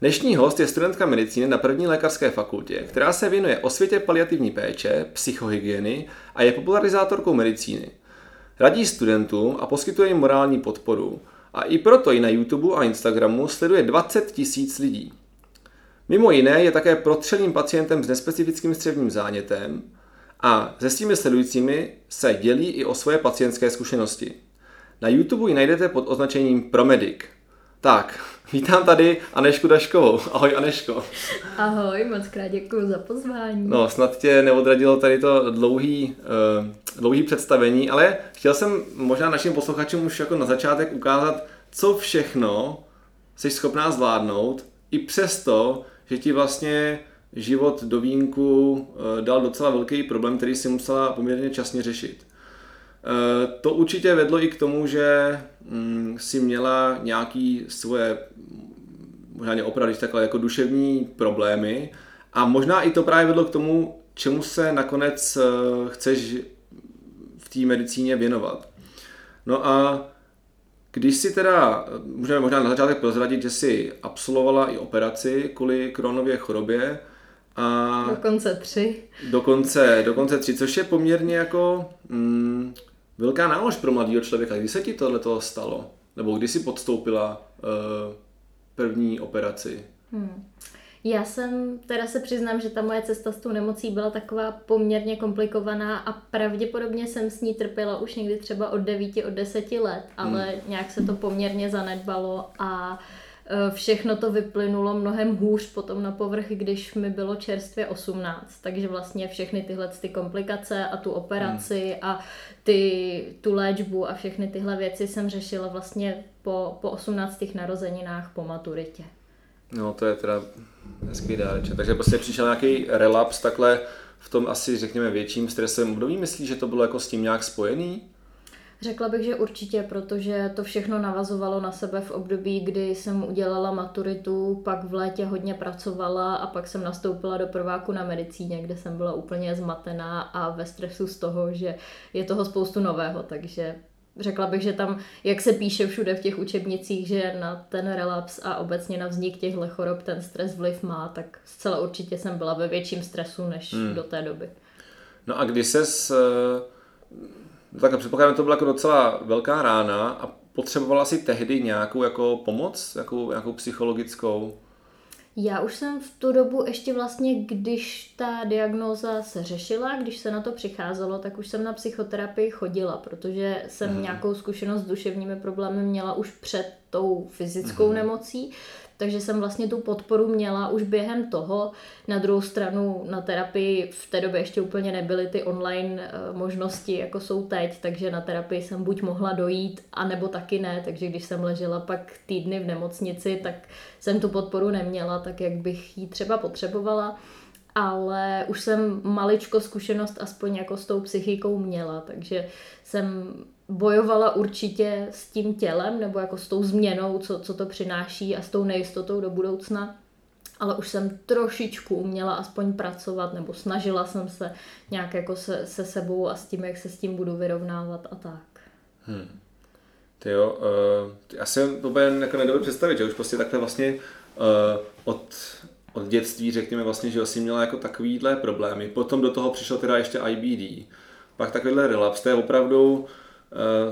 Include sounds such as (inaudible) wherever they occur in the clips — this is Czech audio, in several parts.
Dnešní host je studentka medicíny na první lékařské fakultě, která se věnuje osvětě paliativní péče, psychohygieny a je popularizátorkou medicíny. Radí studentům a poskytuje jim morální podporu. A i proto ji na YouTube a Instagramu sleduje 20 tisíc lidí. Mimo jiné je také protřelým pacientem s nespecifickým střevním zánětem a se svými sledujícími se dělí i o svoje pacientské zkušenosti. Na YouTube ji najdete pod označením Promedic. Tak, vítám tady Anešku Daškovou. Ahoj Aneško. Ahoj, moc krát děkuji za pozvání. No, snad tě neodradilo tady to dlouhý, uh, dlouhý představení, ale chtěl jsem možná našim posluchačům už jako na začátek ukázat, co všechno jsi schopná zvládnout, i přesto, že ti vlastně život do vínku uh, dal docela velký problém, který si musela poměrně časně řešit. Eh, to určitě vedlo i k tomu, že mm, si měla nějaký svoje, možná opravdu takhle, jako duševní problémy a možná i to právě vedlo k tomu, čemu se nakonec eh, chceš v té medicíně věnovat. No a když si teda, můžeme možná na začátek prozradit, že si absolvovala i operaci kvůli kronově chorobě, a dokonce tři. Dokonce, dokonce tři, což je poměrně jako mm, velká nálož pro mladého člověka. Kdy se ti tohle stalo? Nebo kdy jsi podstoupila uh, první operaci? Hmm. Já jsem, teda se přiznám, že ta moje cesta s tou nemocí byla taková poměrně komplikovaná a pravděpodobně jsem s ní trpěla už někdy třeba od 9, od 10 let, ale hmm. nějak se to poměrně zanedbalo a uh, všechno to vyplynulo mnohem hůř potom na povrch, když mi bylo čerstvě 18. Takže vlastně všechny tyhle ty komplikace a tu operaci hmm. a ty, tu léčbu a všechny tyhle věci jsem řešila vlastně po, po 18. narozeninách po maturitě. No to je teda hezký dáreček. Takže prostě přišel nějaký relaps takhle v tom asi řekněme větším stresem. Kdo ví, myslí, že to bylo jako s tím nějak spojený? Řekla bych, že určitě, protože to všechno navazovalo na sebe v období, kdy jsem udělala maturitu, pak v létě hodně pracovala a pak jsem nastoupila do prváku na medicíně, kde jsem byla úplně zmatená a ve stresu z toho, že je toho spoustu nového, takže řekla bych, že tam, jak se píše všude v těch učebnicích, že na ten relaps a obecně na vznik těchto chorob ten stres vliv má, tak zcela určitě jsem byla ve větším stresu než hmm. do té doby. No a kdy ses tak předpokládám, to byla jako docela velká rána a potřebovala si tehdy nějakou jako pomoc, nějakou, nějakou psychologickou? Já už jsem v tu dobu ještě vlastně, když ta diagnóza se řešila, když se na to přicházelo, tak už jsem na psychoterapii chodila, protože jsem mm. nějakou zkušenost s duševními problémy měla už před tou fyzickou mm. nemocí, takže jsem vlastně tu podporu měla už během toho. Na druhou stranu na terapii v té době ještě úplně nebyly ty online eh, možnosti, jako jsou teď, takže na terapii jsem buď mohla dojít, anebo taky ne, takže když jsem ležela pak týdny v nemocnici, tak jsem tu podporu neměla, tak jak bych ji třeba potřebovala ale už jsem maličko zkušenost aspoň jako s tou psychikou měla, takže jsem bojovala určitě s tím tělem nebo jako s tou změnou, co, co to přináší a s tou nejistotou do budoucna. Ale už jsem trošičku uměla aspoň pracovat nebo snažila jsem se nějak jako se, se sebou a s tím, jak se s tím budu vyrovnávat a tak. Hmm. Ty jo, uh, já si to úplně jako nedovedu představit, že už prostě takhle vlastně uh, od, od dětství, řekněme vlastně, že jsi měla jako takovýhle problémy. Potom do toho přišel teda ještě IBD. Pak takovýhle relaps, to je opravdu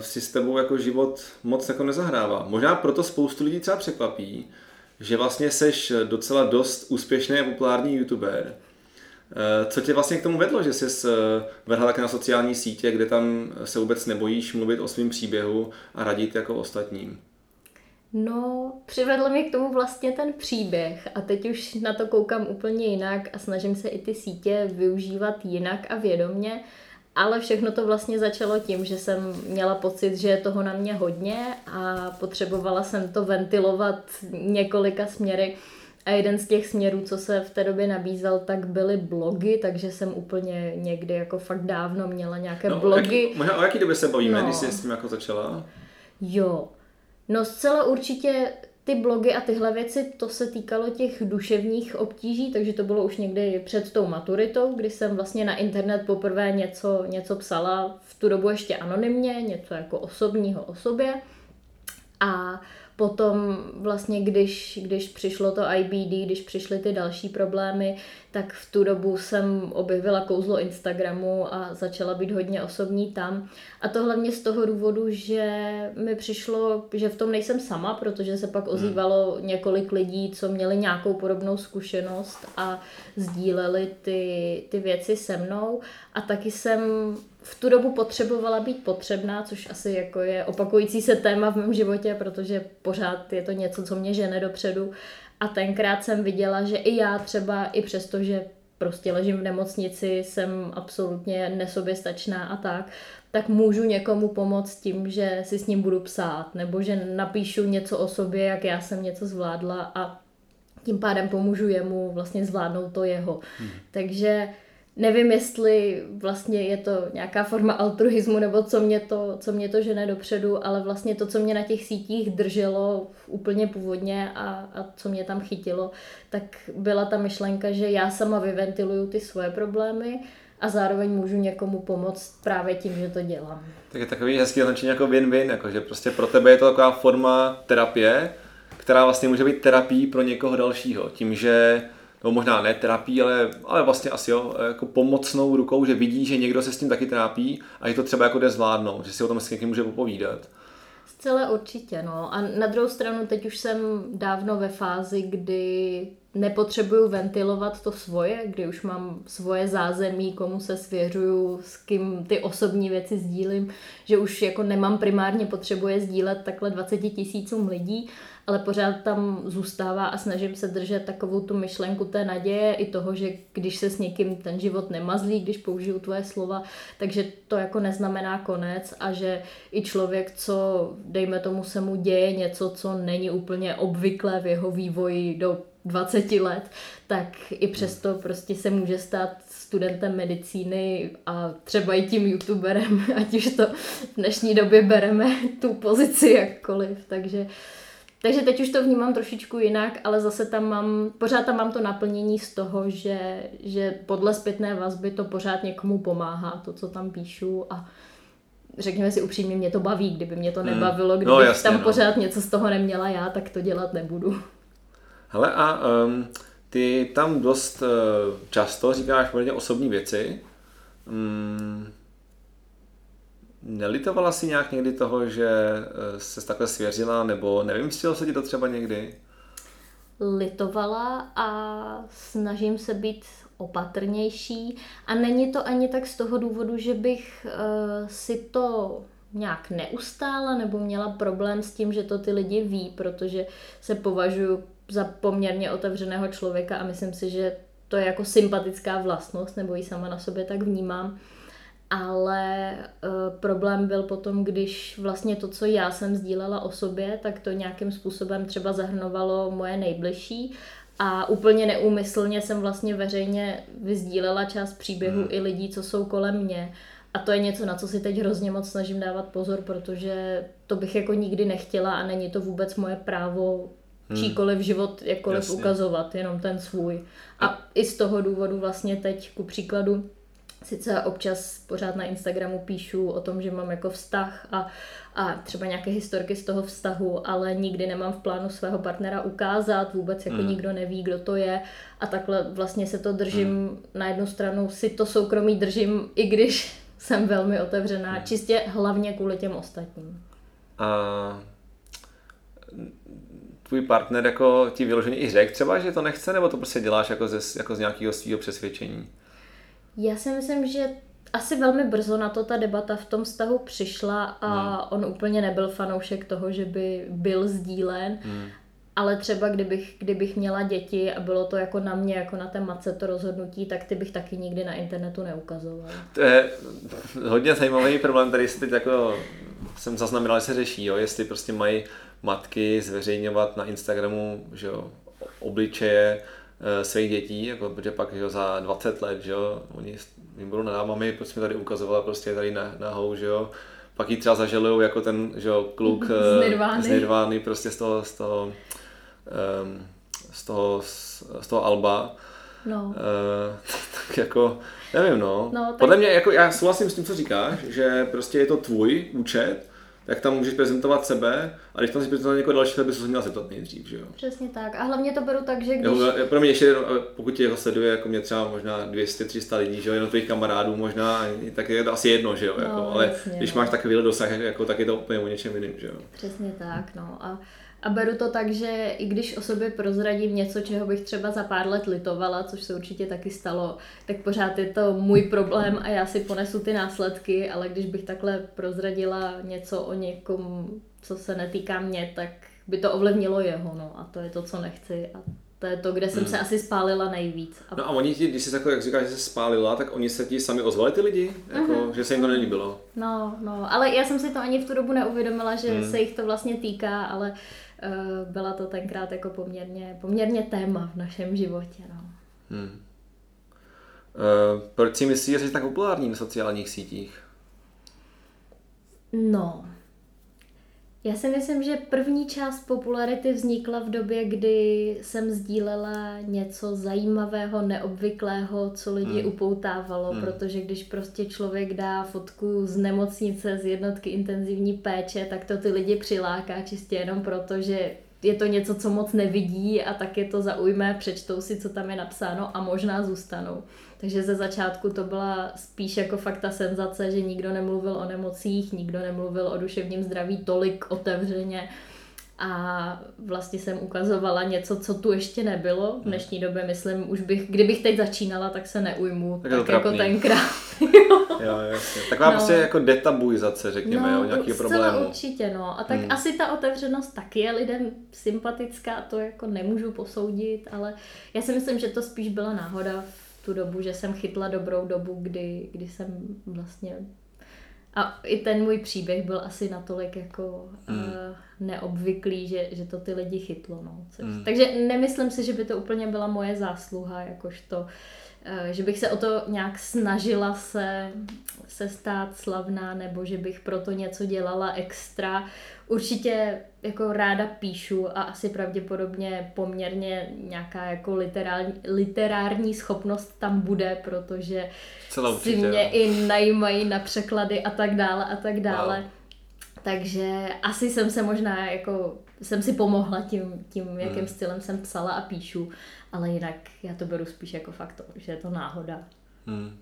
si s tebou jako život moc jako nezahrává. Možná proto spoustu lidí třeba překvapí, že vlastně seš docela dost úspěšný a populární youtuber. Eh, co tě vlastně k tomu vedlo, že jsi eh, vrhla také na sociální sítě, kde tam se vůbec nebojíš mluvit o svém příběhu a radit jako ostatním? No, přivedl mě k tomu vlastně ten příběh a teď už na to koukám úplně jinak a snažím se i ty sítě využívat jinak a vědomně. Ale všechno to vlastně začalo tím, že jsem měla pocit, že je toho na mě hodně a potřebovala jsem to ventilovat několika směry. A jeden z těch směrů, co se v té době nabízel, tak byly blogy, takže jsem úplně někdy jako fakt dávno měla nějaké no, blogy. Jaký, možná o jaký době se bavíme, no. když jsi s tím jako začala? Jo, no zcela určitě ty blogy a tyhle věci, to se týkalo těch duševních obtíží, takže to bylo už někdy před tou maturitou, kdy jsem vlastně na internet poprvé něco, něco psala, v tu dobu ještě anonymně, něco jako osobního o sobě. A Potom vlastně, když, když přišlo to IBD, když přišly ty další problémy, tak v tu dobu jsem objevila kouzlo Instagramu a začala být hodně osobní tam. A to hlavně z toho důvodu, že mi přišlo, že v tom nejsem sama, protože se pak hmm. ozývalo několik lidí, co měli nějakou podobnou zkušenost a sdíleli ty, ty věci se mnou. A taky jsem v tu dobu potřebovala být potřebná, což asi jako je opakující se téma v mém životě, protože pořád je to něco, co mě žene dopředu. A tenkrát jsem viděla, že i já třeba, i přesto, že prostě ležím v nemocnici, jsem absolutně nesoběstačná a tak, tak můžu někomu pomoct tím, že si s ním budu psát, nebo že napíšu něco o sobě, jak já jsem něco zvládla a tím pádem pomůžu jemu vlastně zvládnout to jeho. Hmm. Takže nevím, jestli vlastně je to nějaká forma altruismu, nebo co mě to, co mě to žene dopředu, ale vlastně to, co mě na těch sítích drželo úplně původně a, a co mě tam chytilo, tak byla ta myšlenka, že já sama vyventiluju ty svoje problémy a zároveň můžu někomu pomoct právě tím, že to dělám. Tak je takový hezký označení jako win-win, jako že prostě pro tebe je to taková forma terapie, která vlastně může být terapií pro někoho dalšího. Tím, že no možná ne terapii, ale, ale vlastně asi jo, jako pomocnou rukou, že vidí, že někdo se s tím taky trápí a je to třeba jako jde zvládnout, že si o tom s někým může popovídat. Zcela určitě, no. A na druhou stranu teď už jsem dávno ve fázi, kdy nepotřebuju ventilovat to svoje, kdy už mám svoje zázemí, komu se svěřuju, s kým ty osobní věci sdílím, že už jako nemám primárně potřebuje sdílet takhle 20 tisícům lidí, ale pořád tam zůstává a snažím se držet takovou tu myšlenku té naděje i toho, že když se s někým ten život nemazlí, když použiju tvoje slova, takže to jako neznamená konec a že i člověk, co dejme tomu se mu děje něco, co není úplně obvyklé v jeho vývoji do 20 let, tak i přesto prostě se může stát studentem medicíny a třeba i tím youtuberem, (laughs) ať už to v dnešní době bereme tu pozici jakkoliv, takže takže teď už to vnímám trošičku jinak, ale zase tam mám, pořád tam mám to naplnění z toho, že, že podle zpětné vazby to pořád někomu pomáhá, to, co tam píšu a řekněme si upřímně, mě to baví, kdyby mě to hmm. nebavilo, kdybych no, jasně, tam no. pořád něco z toho neměla já, tak to dělat nebudu. Hele a um, ty tam dost uh, často říkáš poměrně osobní věci. Um, Nelitovala si nějak někdy toho, že eh, se takhle svěřila, nebo nevymstilo se ti to třeba někdy? Litovala a snažím se být opatrnější a není to ani tak z toho důvodu, že bych uh, si to nějak neustála nebo měla problém s tím, že to ty lidi ví, protože se považuji za poměrně otevřeného člověka a myslím si, že to je jako sympatická vlastnost, nebo ji sama na sobě tak vnímám ale uh, problém byl potom, když vlastně to, co já jsem sdílela o sobě, tak to nějakým způsobem třeba zahrnovalo moje nejbližší a úplně neúmyslně jsem vlastně veřejně vyzdílela část příběhu hmm. i lidí, co jsou kolem mě. A to je něco, na co si teď hrozně moc snažím dávat pozor, protože to bych jako nikdy nechtěla a není to vůbec moje právo hmm. číkoliv život jakkoliv Jasně. ukazovat, jenom ten svůj. A, a i z toho důvodu vlastně teď, ku příkladu, Sice občas pořád na Instagramu píšu o tom, že mám jako vztah a, a třeba nějaké historky z toho vztahu, ale nikdy nemám v plánu svého partnera ukázat, vůbec jako mm. nikdo neví, kdo to je a takhle vlastně se to držím, mm. na jednu stranu si to soukromí držím, i když (laughs) jsem velmi otevřená, mm. čistě hlavně kvůli těm ostatním. A tvůj partner jako ti vyloženě i řekl třeba, že to nechce, nebo to prostě děláš jako, ze, jako z nějakého svého přesvědčení? Já si myslím, že asi velmi brzo na to ta debata v tom vztahu přišla a hmm. on úplně nebyl fanoušek toho, že by byl sdílen. Hmm. Ale třeba kdybych, kdybych měla děti a bylo to jako na mě, jako na té matce to rozhodnutí, tak ty bych taky nikdy na internetu neukazovala. To je hodně zajímavý problém, který se teď jako jsem zaznamenal, že se řeší, jo? jestli prostě mají matky zveřejňovat na Instagramu že jo, obličeje svých dětí, jako, protože pak že jo, za 20 let, že jo, oni jim budou nadá, mami, proč mi tady ukazovala prostě tady na, nahou, že jo, pak ji třeba zaželují jako ten, že jo, kluk z eh, Nirvány, z Nirvány prostě z toho, z toho, um, z toho, z toho Alba. No. Uh, (laughs) tak jako, nevím no. no tak... Podle mě, jako já souhlasím s tím, co říkáš, že prostě je to tvůj účet, tak tam můžeš prezentovat sebe, a když tam si prezentovat někoho dalšího, bys se měla zeptat nejdřív, že jo? Přesně tak. A hlavně to beru tak, že když... Jo, pro mě ještě pokud tě ho sleduje, jako mě třeba možná 200-300 lidí, že jo, jenom tvých kamarádů možná, tak je to asi jedno, že jo, No, jako, ale jasně, když no. máš takovýhle dosah, jako, tak je to úplně o něčem jiným, že jo. Přesně tak, no. A, a beru to tak, že i když o sobě prozradím něco, čeho bych třeba za pár let litovala, což se určitě taky stalo, tak pořád je to můj problém a já si ponesu ty následky, ale když bych takhle prozradila něco o někom, co se netýká mě, tak by to ovlivnilo jeho, no. A to je to, co nechci. A to je to, kde jsem se asi spálila nejvíc. A No a oni ti, když jsi takhle, jak říkáš, že se spálila, tak oni se ti sami ozvali ty lidi, jako, Mhm. že se jim to nelíbilo. No, no, ale já jsem si to ani v tu dobu neuvědomila, že hmm. se jich to vlastně týká, ale byla to tenkrát jako poměrně, poměrně téma v našem životě, no. Hmm. Uh, proč si myslíš, že jsi tak populární na sociálních sítích? No, já si myslím, že první část popularity vznikla v době, kdy jsem sdílela něco zajímavého, neobvyklého, co lidi Hmm. upoutávalo, Hmm. protože když prostě člověk dá fotku z nemocnice, z jednotky intenzivní péče, tak to ty lidi přiláká čistě jenom proto, že je to něco, co moc nevidí a tak je to zaujme, přečtou si, co tam je napsáno a možná zůstanou. Takže ze začátku to byla spíš jako fakt ta senzace, že nikdo nemluvil o nemocích, nikdo nemluvil o duševním zdraví tolik otevřeně a vlastně jsem ukazovala něco, co tu ještě nebylo. V dnešní době myslím, už bych, kdybych teď začínala, tak se neujmu, Tak jako trapný. tenkrát. (laughs) Jo, jasně. Taková No. prostě jako detabuizace, řekněme, jo, nějakého zcela problému. určitě, no. A tak Hmm. asi ta otevřenost taky je lidem sympatická, to jako nemůžu posoudit, ale já si myslím, že to spíš byla náhoda v tu dobu, že jsem chytla dobrou dobu, kdy, kdy jsem vlastně a i ten můj příběh byl asi natolik jako Hmm. uh, neobvyklý, že, že to ty lidi chytlo. No. Což, Hmm. Takže nemyslím si, že by to úplně byla moje zásluha, jakožto, uh, že bych se o to nějak snažila se, se stát slavná, nebo že bych proto něco dělala extra. Určitě jako ráda píšu a asi pravděpodobně poměrně nějaká jako literární, literární schopnost tam bude, protože Celá si určitě. mě jo. i najímají na překlady a tak dále a tak dále. Wow. Takže asi jsem se možná jako, jsem si pomohla tím, tím jakým Hmm. stylem jsem psala a píšu, ale jinak já to beru spíš jako fakt to, že je to náhoda. Hmm.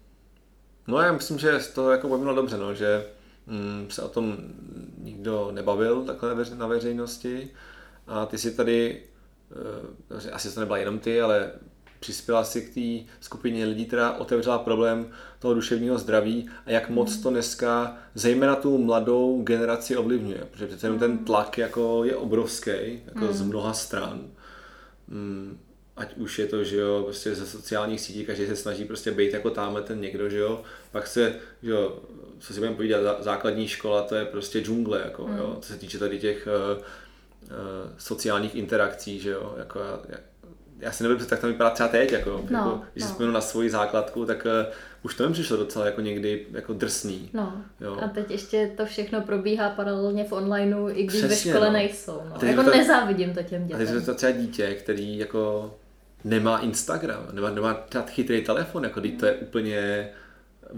No já myslím, že z toho jako bylo dobře, no, že mm, se o tom nikdo nebavil takhle na veřejnosti a ty si tady, eh, asi to nebyla jenom ty, ale přispěla si k té skupině lidí, která otevřela problém toho duševního zdraví a jak moc to dneska, zejména tu mladou generaci ovlivňuje, protože přece jenom ten tlak jako je obrovský, jako z mnoha stran. Mm, ať už je to, že jo, prostě ze sociálních sítí, každý se snaží prostě být jako tamhle ten někdo, že jo, pak se, že jo, co si budeme povídat, zá- základní škola, to je prostě džungle, jako, Mm. jo, co se týče tady těch uh, uh, sociálních interakcí, že jo, jako já, já, si představit, jak to vypadá třeba teď, jako, No, jako když si no. vzpomenu na svoji základku, tak uh, už to mi přišlo docela jako někdy jako drsný. No. Jo. A teď ještě to všechno probíhá paralelně v onlineu, i když Přesně, ve škole no. nejsou. A No. teď Jako to- nezávidím to těm A dětem. teď je to třeba dítě, který jako nemá Instagram, nemá, nemá třeba chytrý telefon, jako teď to je úplně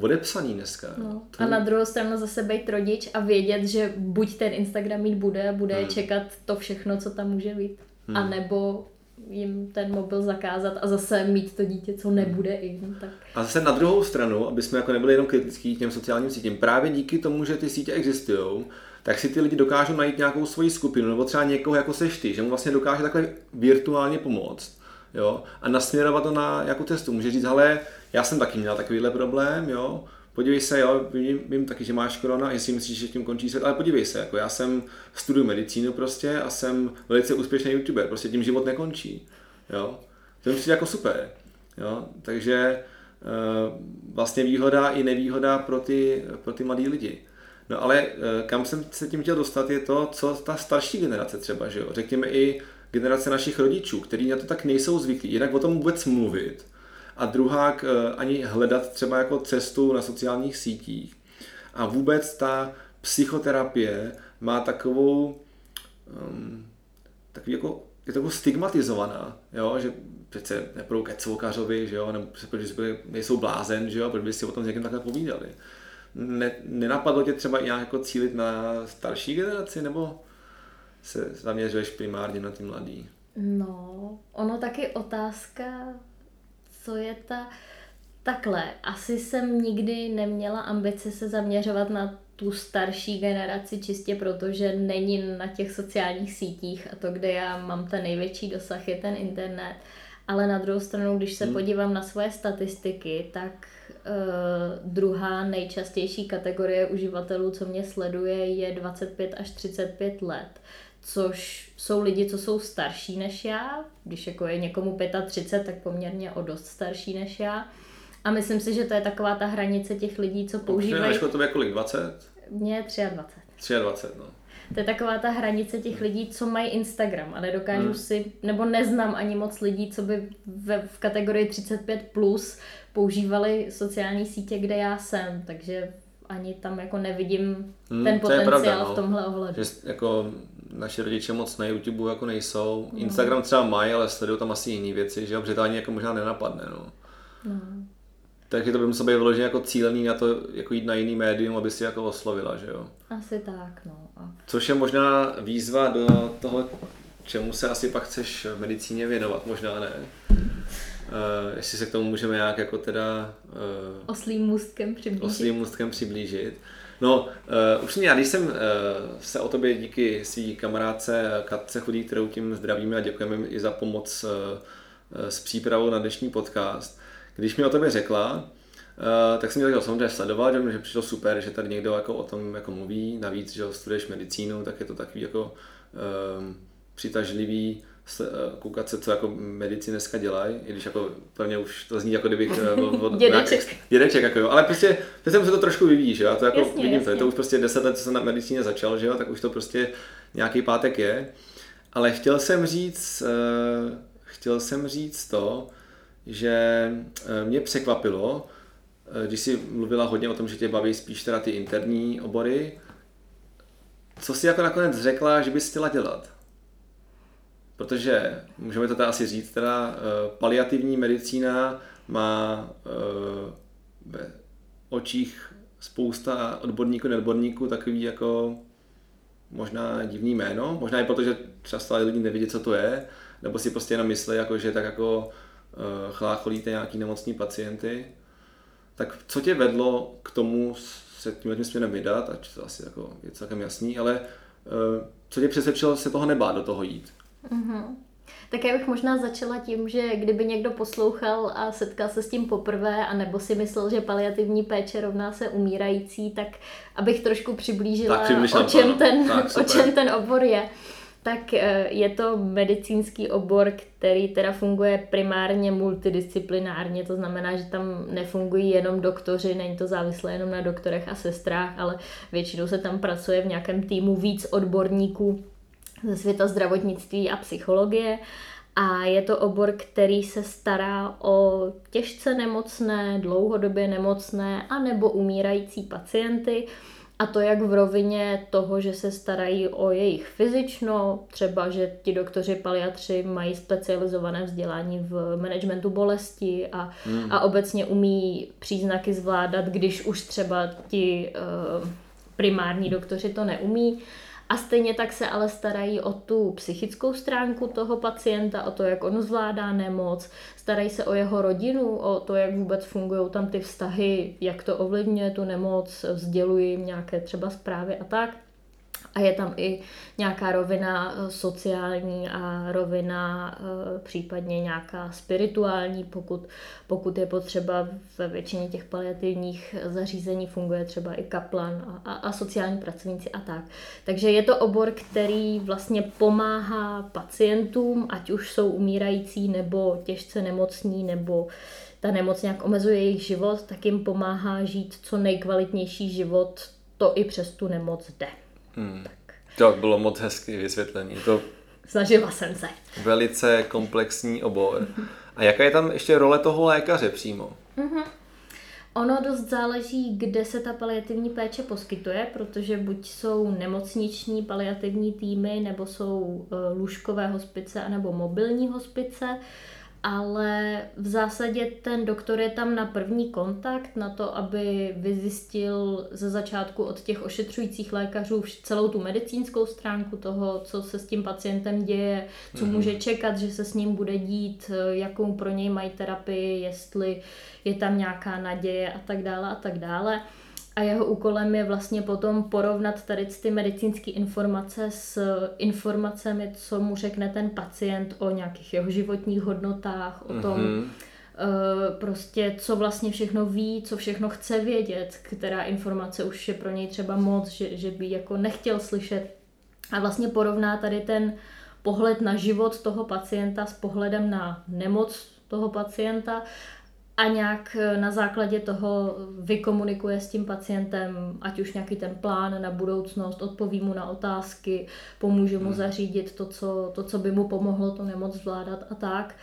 odepsaný dneska. No. To- A na druhou stranu zase být rodič a vědět, že buď ten Instagram mít bude a bude Hmm. čekat to všechno, co tam může být, Hmm. a nebo jim ten mobil zakázat a zase mít to dítě, co nebude i. No, tak A zase na druhou stranu, aby jsme jako nebyli jenom kritický k těm sociálním sítím, právě díky tomu, že ty sítě existují, tak si ty lidi dokážou najít nějakou svoji skupinu, nebo třeba někoho jako seš ty, že mu vlastně dokáže takhle virtuálně pomoct. Jo? A nasměrovat to na jako cestu. Může říct, hele, já jsem taky měl takovýhle problém, jo, podívej se, jo, vím, vím taky, že máš korona, že si myslíš, že tím končí svět, ale podívej se, jako já jsem studuju medicínu prostě a jsem velice úspěšný youtuber, prostě tím život nekončí, jo. To mi přijde jako super, jo, takže eh, vlastně výhoda i nevýhoda pro ty, pro ty mladý lidi. No ale eh, kam jsem se tím chtěl dostat je to, co ta starší generace třeba, že jo, řekněme i generace našich rodičů, kteří na to tak nejsou zvyklí, jednak o tom vůbec mluvit a druhá ani hledat třeba jako cestu na sociálních sítích. A vůbec ta psychoterapie má takovou um, takový jako, je takovou stigmatizovaná, jo, že přece nepůjdou ke cvokařovi, že jo, nebo protože nejsou blázen, že jo, protože by si o tom s někým takhle povídali. ne, nenapadlo tě třeba nějak jako cílit na starší generaci, nebo se zaměřuješ primárně na ty mladý? No, ono taky otázka, co je ta... Takhle, asi jsem nikdy neměla ambice se zaměřovat na tu starší generaci čistě proto, že není na těch sociálních sítích a to, kde já mám ten největší dosah, je ten internet. Ale na druhou stranu, když se hmm. podívám na svoje statistiky, tak uh, druhá nejčastější kategorie uživatelů, co mě sleduje, je 25 až 35 let což jsou lidi, co jsou starší než já, když jako je někomu 35, tak poměrně o dost starší než já. A myslím si, že to je taková ta hranice těch lidí, co používají... Počkej, to je kolik, 20? Mně je 23. 23, no. To je taková ta hranice těch lidí, co mají Instagram a nedokážu hmm. si, nebo neznám ani moc lidí, co by ve, v kategorii 35 plus používali sociální sítě, kde já jsem, takže ani tam jako nevidím hmm, ten potenciál pravda, no. v tomhle ohledu. Že jako naše rodiče moc na YouTube jako nejsou. No. Instagram třeba mají, ale sledují tam asi jiné věci, že jo, protože to ani jako možná nenapadne, no. no. Takže to by muselo být vyloženě jako cílený na to, jako jít na jiný médium, aby si jako oslovila, že jo? Asi tak, no. A... Což je možná výzva do toho, čemu se asi pak chceš v medicíně věnovat, možná ne. Uh, jestli se k tomu můžeme nějak jako teda... Uh, oslým můstkem přiblížit. Oslým můstkem přiblížit. No, uh, už já, když jsem uh, se o tobě díky svý kamarádce Katce Chudý, kterou tím zdravíme a děkujeme i za pomoc uh, s přípravou na dnešní podcast, když mi o tobě řekla, uh, tak jsem měl samozřejmě sledovat, že mi přišlo super, že tady někdo jako o tom jako mluví, navíc, že studuješ medicínu, tak je to takový jako uh, přitažlivý se, koukat se, co jako medici dneska dělají, i když jako pro mě už to zní jako kdybych od, od dědeček. dědeček jako jo. ale prostě teď se to trošku vyvíjí, že já to jako jasně, vidím jasně. to, je to už prostě deset let, co jsem na medicíně začal, že jo, tak už to prostě nějaký pátek je, ale chtěl jsem říct, uh, chtěl jsem říct to, že mě překvapilo, když jsi mluvila hodně o tom, že tě baví spíš teda ty interní obory, co jsi jako nakonec řekla, že bys chtěla dělat? Protože můžeme to teda asi říct, teda uh, paliativní medicína má uh, ve očích spousta odborníků, neodborníků takový jako možná divný jméno, možná i proto, že často lidi nevidí, co to je, nebo si prostě jenom myslí, jako, že tak jako uh, chlácholíte nějaký nemocní pacienty. Tak co tě vedlo k tomu se tím směrem vydat, ať to asi jako je celkem jasný, ale co tě přesvědčilo se toho nebát do toho jít? Mm-hmm. Tak já bych možná začala tím, že kdyby někdo poslouchal a setkal se s tím poprvé, a nebo si myslel, že paliativní péče rovná se umírající, tak abych trošku přiblížila, tak, o, čem ten, tak, (laughs) o čem ten obor je. Tak eh, je to medicínský obor, který teda funguje primárně multidisciplinárně, to znamená, že tam nefungují jenom doktoři, není to závislé jenom na doktorech a sestrách, ale většinou se tam pracuje v nějakém týmu víc odborníků ze světa zdravotnictví a psychologie a je to obor, který se stará o těžce nemocné, dlouhodobě nemocné a nebo umírající pacienty. A to jak v rovině toho, že se starají o jejich fyzično, třeba, že ti doktoři paliatři mají specializované vzdělání v managementu bolesti a, hmm. a obecně umí příznaky zvládat, když už třeba ti uh, primární doktoři to neumí. A stejně tak se ale starají o tu psychickou stránku toho pacienta, o to, jak on zvládá nemoc, starají se o jeho rodinu, o to, jak vůbec fungují tam ty vztahy, jak to ovlivňuje tu nemoc, vzdělují jim nějaké třeba zprávy a tak. A je tam i nějaká rovina eh, sociální a rovina eh, případně nějaká spirituální, pokud, pokud je potřeba ve většině těch paliativních zařízení funguje třeba i kaplan a, a, a sociální pracovníci a tak. Takže je to obor, který vlastně pomáhá pacientům, ať už jsou umírající nebo těžce nemocní nebo ta nemoc nějak omezuje jejich život, tak jim pomáhá žít co nejkvalitnější život, to i přes tu nemoc jde. Hmm. Tak. To bylo moc hezké vysvětlení. To Snažila jsem se. Velice komplexní obor. A jaká je tam ještě role toho lékaře přímo? Mm-hmm. Ono dost záleží, kde se ta paliativní péče poskytuje, protože buď jsou nemocniční paliativní týmy, nebo jsou uh, lůžkové hospice, nebo mobilní hospice. Ale v zásadě ten doktor je tam na první kontakt, na to, aby vyzjistil ze začátku od těch ošetřujících lékařů celou tu medicínskou stránku toho, co se s tím pacientem děje, co mm-hmm. může čekat, že se s ním bude dít, jakou pro něj mají terapii, jestli je tam nějaká naděje a tak dále a tak dále a jeho úkolem je vlastně potom porovnat tady ty medicínské informace s informacemi, co mu řekne ten pacient o nějakých jeho životních hodnotách, o tom, mm-hmm. prostě co vlastně všechno ví, co všechno chce vědět, která informace už je pro něj třeba moc, že, že by jako nechtěl slyšet. A vlastně porovná tady ten pohled na život toho pacienta s pohledem na nemoc toho pacienta a nějak eh, na základě toho vykomunikuje s tím pacientem, ať už nějaký ten plán na budoucnost, odpoví mu na otázky, pomůže mu hmm. zařídit to co, to, co by mu pomohlo to nemoc zvládat a tak.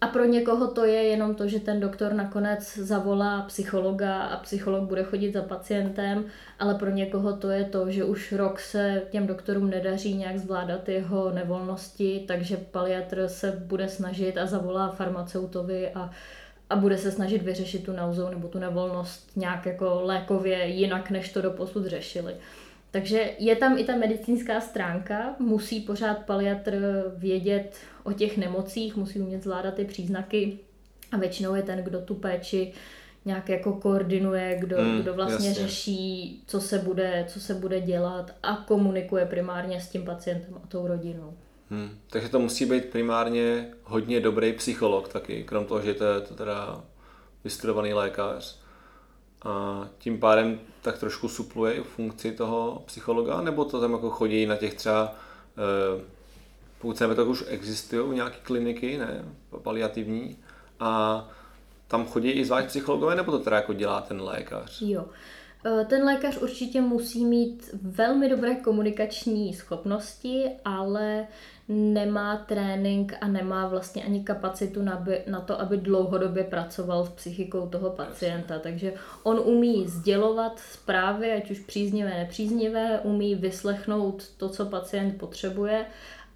A pro někoho to je jenom to, že ten doktor nakonec zavolá psychologa a psycholog bude chodit za pacientem, ale pro někoho to je to, že už rok se těm doktorům nedaří nějak zvládat jeho nevolnosti, takže paliatr se bude snažit a zavolá farmaceutovi a a bude se snažit vyřešit tu nauzou nebo tu nevolnost nějak jako lékově jinak, než to doposud řešili. Takže je tam i ta medicínská stránka, musí pořád paliatr vědět o těch nemocích, musí umět zvládat ty příznaky a většinou je ten, kdo tu péči nějak jako koordinuje, kdo, mm, kdo vlastně jasně. řeší, co se, bude, co se bude dělat a komunikuje primárně s tím pacientem a tou rodinou. Hmm. Takže to musí být primárně hodně dobrý psycholog taky, krom toho, že to je to teda vystudovaný lékař. A tím pádem tak trošku supluje i funkci toho psychologa, nebo to tam jako chodí na těch třeba, eh, pokud se to už existují nějaké kliniky, ne, paliativní, a tam chodí i zvlášť psychologové, nebo to teda jako dělá ten lékař? Jo. Eh, ten lékař určitě musí mít velmi dobré komunikační schopnosti, ale nemá trénink a nemá vlastně ani kapacitu na, by, na to, aby dlouhodobě pracoval s psychikou toho pacienta. Takže on umí sdělovat zprávy, ať už příznivé, nepříznivé, umí vyslechnout to, co pacient potřebuje,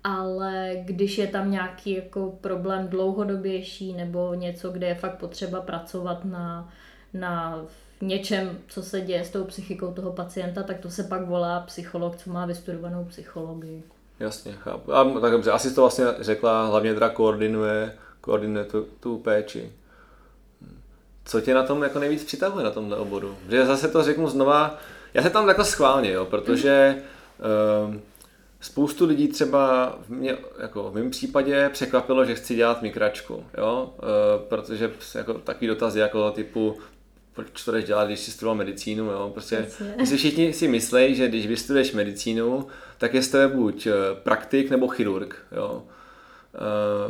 ale když je tam nějaký jako problém dlouhodobější nebo něco, kde je fakt potřeba pracovat na, na něčem, co se děje s tou psychikou toho pacienta, tak to se pak volá psycholog, co má vystudovanou psychologii. Jasně, chápu. A, tak dobře, asi to vlastně řekla, hlavně teda koordinuje, koordinuje tu, tu péči. Co tě na tom jako nejvíc přitahuje na tomhle oboru? Že zase to řeknu znova, já se tam jako schválně, jo, protože um, spoustu lidí třeba v, mě, jako v mém případě překvapilo, že chci dělat mikračku, jo, uh, protože jako takový dotaz jako typu, proč to jdeš dělat, když jsi studoval medicínu, jo? Prostě si všichni si myslí, že když vystuduješ medicínu, tak je z tebe buď eh, praktik nebo chirurg, jo? Eh,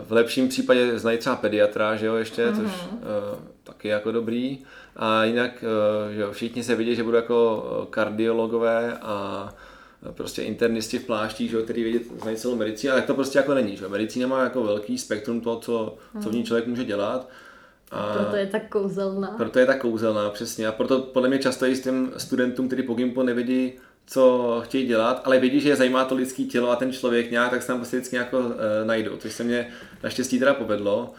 v lepším případě znají třeba pediatra, že jo, ještě, mm-hmm. což uh, taky jako dobrý. A jinak, že jo, všichni se vidí, že budou jako kardiologové a prostě internisti v pláštích, že jo, který vědí, znají celou medicínu, ale tak to prostě jako není, že jo. Medicína má jako velký spektrum toho, co, co v ní mhm. člověk může dělat a proto je tak kouzelná. Proto je tak kouzelná, přesně. A proto podle mě často i s těm studentům, kteří po Gimpo nevědí, co chtějí dělat, ale vědí, že je zajímá to lidské tělo a ten člověk nějak, tak se tam prostě vždycky nějako e, najdou, což se mě naštěstí teda povedlo.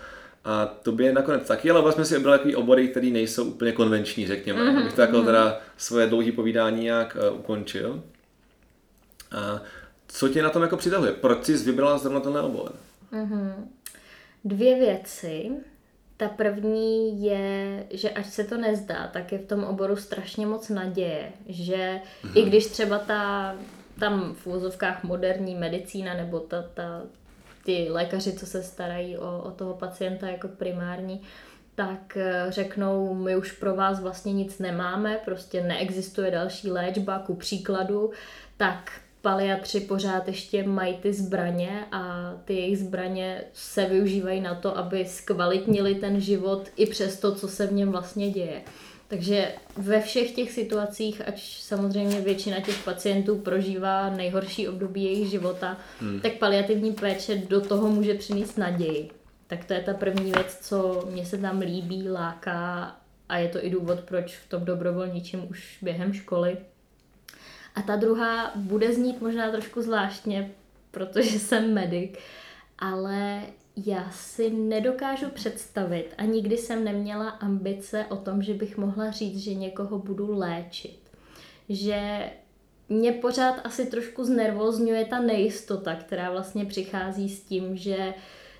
A to by je nakonec taky, ale vlastně si vybrali takový obory, které nejsou úplně konvenční, řekněme. Mm-hmm. Abych to jako mm-hmm. teda svoje dlouhé povídání nějak uh, ukončil. A co tě na tom jako přitahuje? Proč jsi vybrala zrovna tenhle obor? Mm-hmm. Dvě věci. Ta první je, že až se to nezdá, tak je v tom oboru strašně moc naděje, že mhm. i když třeba ta tam v úzovkách moderní medicína nebo ta, ta, ty lékaři, co se starají o, o toho pacienta jako primární, tak eh, řeknou, my už pro vás vlastně nic nemáme, prostě neexistuje další léčba, ku příkladu, tak paliatři pořád ještě mají ty zbraně a ty jejich zbraně se využívají na to, aby zkvalitnili ten život i přes to, co se v něm vlastně děje. Takže ve všech těch situacích, ať samozřejmě většina těch pacientů prožívá nejhorší období jejich života, hmm. tak paliativní péče do toho může přinést naději. Tak to je ta první věc, co mě se tam líbí, láká a je to i důvod, proč v tom dobrovolničím už během školy a ta druhá bude znít možná trošku zvláštně, protože jsem medic, ale Já si nedokážu představit a nikdy jsem neměla ambice o tom, že bych mohla říct, že někoho budu léčit. Že mě pořád asi trošku znervozňuje ta nejistota, která vlastně přichází s tím, že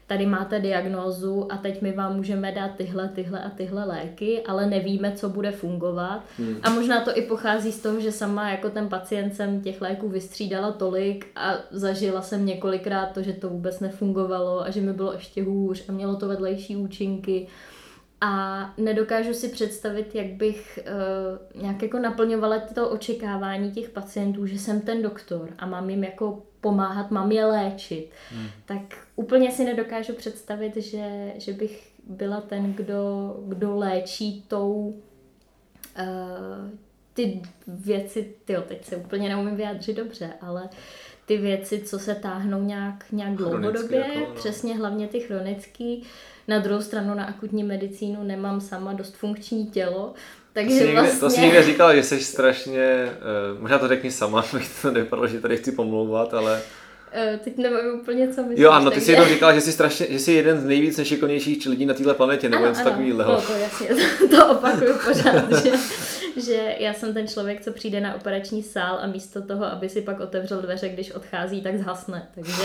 tady máte diagnózu a teď my vám můžeme dát tyhle, tyhle a tyhle léky, ale nevíme, co bude fungovat. Hmm. A možná to i pochází z toho, že sama jako ten pacient jsem těch léků vystřídala tolik a zažila jsem několikrát to, že to vůbec nefungovalo a že mi bylo ještě hůř a mělo to vedlejší účinky. A nedokážu si představit, jak bych uh, nějak jako naplňovala to očekávání těch pacientů, že jsem ten doktor a mám jim jako pomáhat, mám je léčit. Hmm. Tak úplně si nedokážu představit, že, že bych byla ten, kdo, kdo léčí tou uh, ty věci, ty teď se úplně neumím vyjádřit dobře, ale ty věci, co se táhnou nějak, nějak dlouhodobě, jako, no. přesně hlavně ty chronický. Na druhou stranu na akutní medicínu nemám sama dost funkční tělo, takže to, vlastně... to jsi někde říkal, že jsi strašně, uh, možná to řekni sama, (laughs) abych to nevypadalo, že tady chci pomlouvat, ale Uh, teď nevím úplně, co myslíš. Jo, ano, ty jsi jednou říkal, že jsi, strašně, že jsi jeden z nejvíc nešikovnějších lidí na této planetě, nebo něco takového. No, to jasně, to, (laughs) to opakuju pořád, že, že já jsem ten člověk, co přijde na operační sál a místo toho, aby si pak otevřel dveře, když odchází, tak zhasne. Takže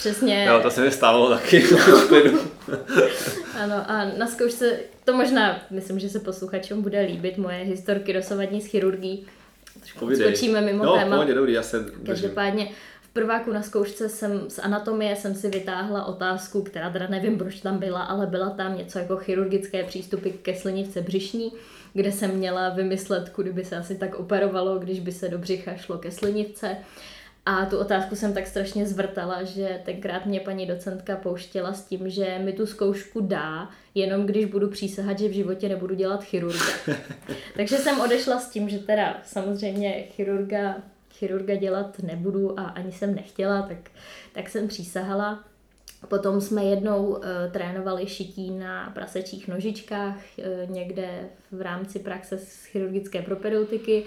přesně... Jo, to se mi stávalo taky. (laughs) ano, a na zkoušce, to možná, myslím, že se posluchačům bude líbit, moje historky dosavadní s chirurgií. Trošku skočíme mimo no, téma. Pohodě, dobrý, já se Každopádně, prváku na zkoušce jsem z anatomie jsem si vytáhla otázku, která teda nevím, proč tam byla, ale byla tam něco jako chirurgické přístupy ke slinivce břišní, kde jsem měla vymyslet, kudy by se asi tak operovalo, když by se do břicha šlo ke slinivce. A tu otázku jsem tak strašně zvrtala, že tenkrát mě paní docentka pouštěla s tím, že mi tu zkoušku dá, jenom když budu přísahat, že v životě nebudu dělat chirurga. (laughs) Takže jsem odešla s tím, že teda samozřejmě chirurga chirurga dělat nebudu a ani jsem nechtěla, tak, tak jsem přísahala. Potom jsme jednou uh, trénovali šití na prasečích nožičkách uh, někde v rámci praxe z chirurgické propedeutiky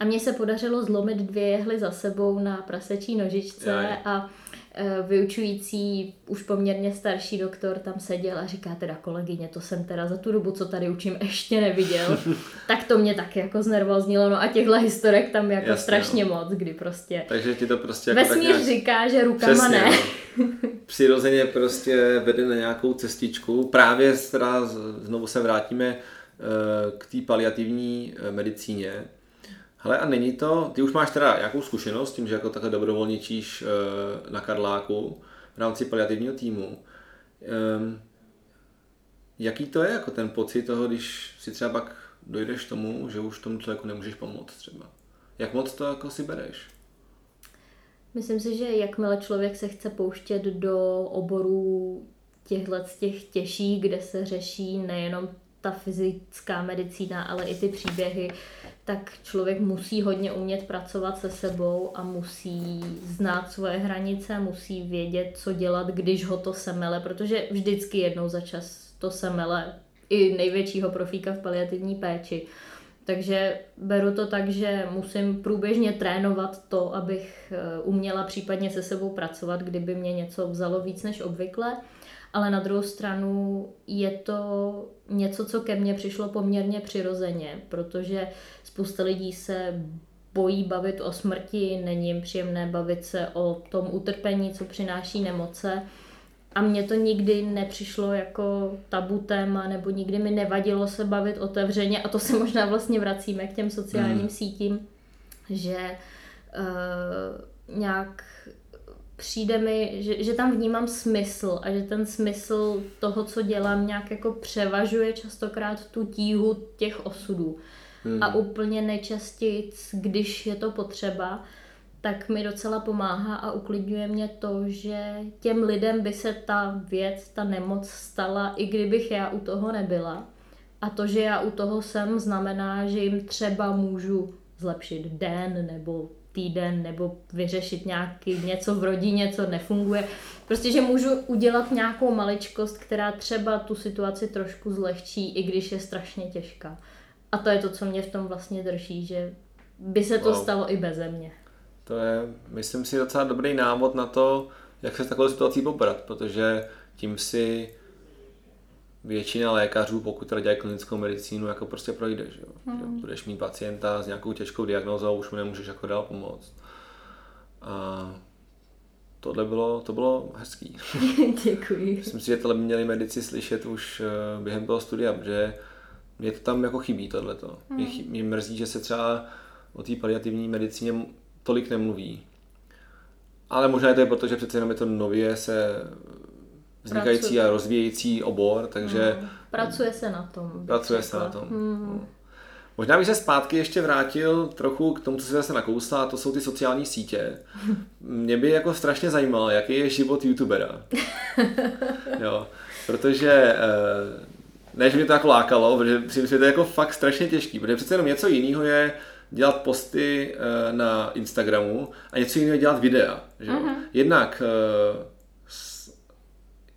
a mně se podařilo zlomit dvě jehly za sebou na prasečí nožičce Jaj. a Eh, vyučující, už poměrně starší doktor tam seděl a říká teda kolegyně, to jsem teda za tu dobu, co tady učím, ještě neviděl. (laughs) tak to mě taky jako znervoznilo. No a těchto historek tam jako Jasně, strašně no. moc, kdy prostě... Takže ti to prostě jako Vesmír nějak... říká, že rukama Přesně, ne. No. (laughs) Přirozeně prostě vede na nějakou cestičku. Právě teda znovu se vrátíme eh, k té paliativní eh, medicíně, Hele, a není to, ty už máš teda nějakou zkušenost tím, že jako takhle dobrovolničíš uh, na Karláku v rámci paliativního týmu. Um, jaký to je jako ten pocit toho, když si třeba pak dojdeš tomu, že už tomu člověku nemůžeš pomoct třeba? Jak moc to jako si bereš? Myslím si, že jakmile člověk se chce pouštět do oborů těchto těch těžší, kde se řeší nejenom ta fyzická medicína, ale i ty příběhy, tak člověk musí hodně umět pracovat se sebou a musí znát svoje hranice, musí vědět, co dělat, když ho to semele, protože vždycky jednou za čas to semele i největšího profíka v paliativní péči. Takže beru to tak, že musím průběžně trénovat to, abych eh, uměla případně se sebou pracovat, kdyby mě něco vzalo víc než obvykle ale na druhou stranu je to něco, co ke mně přišlo poměrně přirozeně, protože spousta lidí se bojí bavit o smrti, není jim příjemné bavit se o tom utrpení, co přináší nemoce. A mně to nikdy nepřišlo jako tabu téma, nebo nikdy mi nevadilo se bavit otevřeně. A to se možná vlastně vracíme k těm sociálním hmm. sítím, že uh, nějak přijde mi, že, že tam vnímám smysl a že ten smysl toho, co dělám, nějak jako převažuje častokrát tu tíhu těch osudů. Hmm. A úplně nejčastěji, když je to potřeba, tak mi docela pomáhá a uklidňuje mě to, že těm lidem by se ta věc, ta nemoc stala, i kdybych já u toho nebyla. A to, že já u toho jsem, znamená, že jim třeba můžu zlepšit den nebo týden nebo vyřešit nějaký něco v rodině, co nefunguje. Prostě, že můžu udělat nějakou maličkost, která třeba tu situaci trošku zlehčí, i když je strašně těžká. A to je to, co mě v tom vlastně drží, že by se to wow. stalo i beze mě. To je, myslím si, docela dobrý návod na to, jak se s takovou situací poprat, protože tím si většina lékařů, pokud teda dělají klinickou medicínu, jako prostě projde, že jo. Hmm. Budeš mít pacienta s nějakou těžkou diagnózou, už mu nemůžeš jako dál pomoct. A tohle bylo, to bylo hezký. (laughs) Děkuji. Myslím si, že tohle by měli medici slyšet už eh, během toho studia, protože mě to tam jako chybí tohleto. Hmm. Mě, chybí, mě mrzí, že se třeba o té paliativní medicíně tolik nemluví. Ale možná je to je proto, že přece jenom je to nově se vznikající Pracuje. a rozvíjející obor, takže... Hmm. Pracuje se na tom. Pracuje se na tom. Hmm. Možná bych se zpátky ještě vrátil trochu k tomu, co se zase nakousla, a to jsou ty sociální sítě. (laughs) Mě by jako strašně zajímalo, jaký je život youtubera. (laughs) jo, protože eh, ne, že mě to jako lákalo, protože si myslím, že to je jako fakt strašně těžký, protože přece jenom něco jiného je dělat posty eh, na Instagramu a něco jiného je dělat videa. Že? Uh-huh. Jednak eh,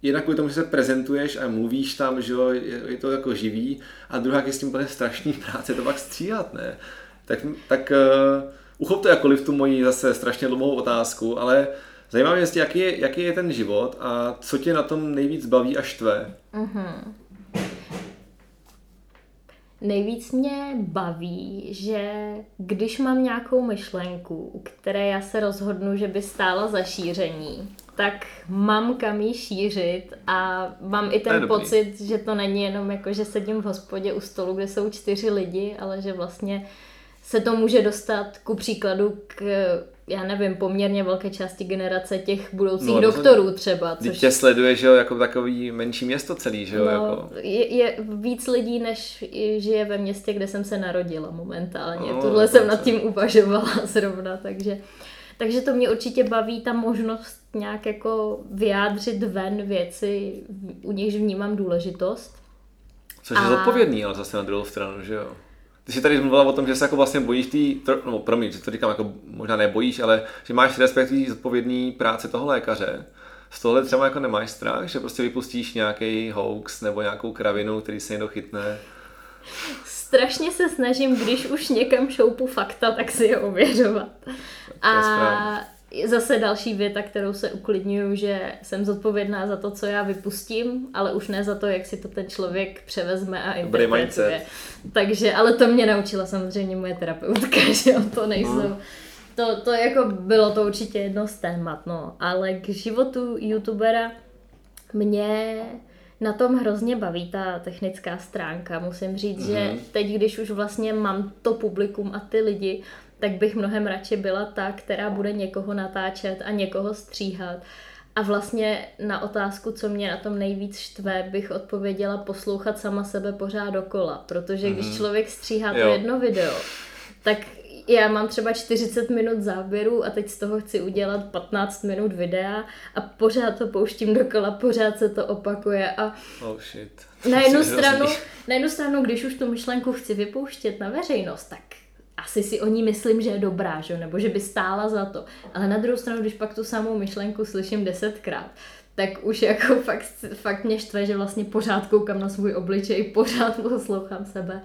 jednak kvůli tomu, že se prezentuješ a mluvíš tam, že jo, je to jako živý, a druhá je s tím úplně strašný (laughs) práce, to pak stříhat, ne? Tak, tak uh, uchopte jakkoliv tu moji zase strašně dlouhou otázku, ale zajímá mě, jaký je, jaký je ten život a co tě na tom nejvíc baví a štve? Uh-huh. Nejvíc mě baví, že když mám nějakou myšlenku, u které já se rozhodnu, že by stála za šíření, tak mám kam ji šířit a mám i ten pocit, že to není jenom jako, že sedím v hospodě u stolu, kde jsou čtyři lidi, ale že vlastně se to může dostat ku příkladu k já nevím, poměrně velké části generace těch budoucích no, doktorů třeba. Což... tě sleduje, že jo, jako takový menší město celý, že jo? No, jako... je, je, víc lidí, než žije ve městě, kde jsem se narodila momentálně. No, Tuhle jsem nad tím uvažovala (laughs) zrovna, takže... Takže to mě určitě baví, ta možnost nějak jako vyjádřit ven věci, u nichž vnímám důležitost. Což je a... zodpovědný, ale zase na druhou stranu, že jo? Ty jsi tady mluvila o tom, že se jako vlastně bojíš tý, no promiň, že to říkám jako možná nebojíš, ale že máš respekt zodpovědný práce toho lékaře. Z tohle třeba jako nemáš strach, že prostě vypustíš nějaký hoax nebo nějakou kravinu, který se někdo chytne? Strašně se snažím, když už někam šoupu fakta, tak si je ověřovat. A zase další věta, kterou se uklidňuju, že jsem zodpovědná za to, co já vypustím, ale už ne za to, jak si to ten člověk převezme a interpretuje. Takže, ale to mě naučila samozřejmě moje terapeutka, (laughs) že jo, to nejsou... Hmm. To, to jako bylo to určitě jedno z témat, no. Ale k životu youtubera mě na tom hrozně baví ta technická stránka. Musím říct, mm-hmm. že mhm. teď, když už vlastně mám to publikum a ty lidi, tak bych mnohem radši byla ta, která bude někoho natáčet a někoho stříhat. A vlastně na otázku, co mě na tom nejvíc štve, bych odpověděla poslouchat sama sebe pořád dokola. Protože když mm-hmm. člověk stříhá to jo. jedno video, tak já mám třeba 40 minut záběru a teď z toho chci udělat 15 minut videa a pořád to pouštím dokola, pořád se to opakuje a oh shit. (laughs) Na jednu, (laughs) stranu, na jednu stranu, když už tu myšlenku chci vypouštět na veřejnost, tak asi si o ní myslím, že je dobrá, že? nebo že by stála za to. Ale na druhou stranu, když pak tu samou myšlenku slyším desetkrát, tak už jako (laughs) fakt, fakt mě štve, že vlastně pořád koukám na svůj obličej, pořád poslouchám sebe.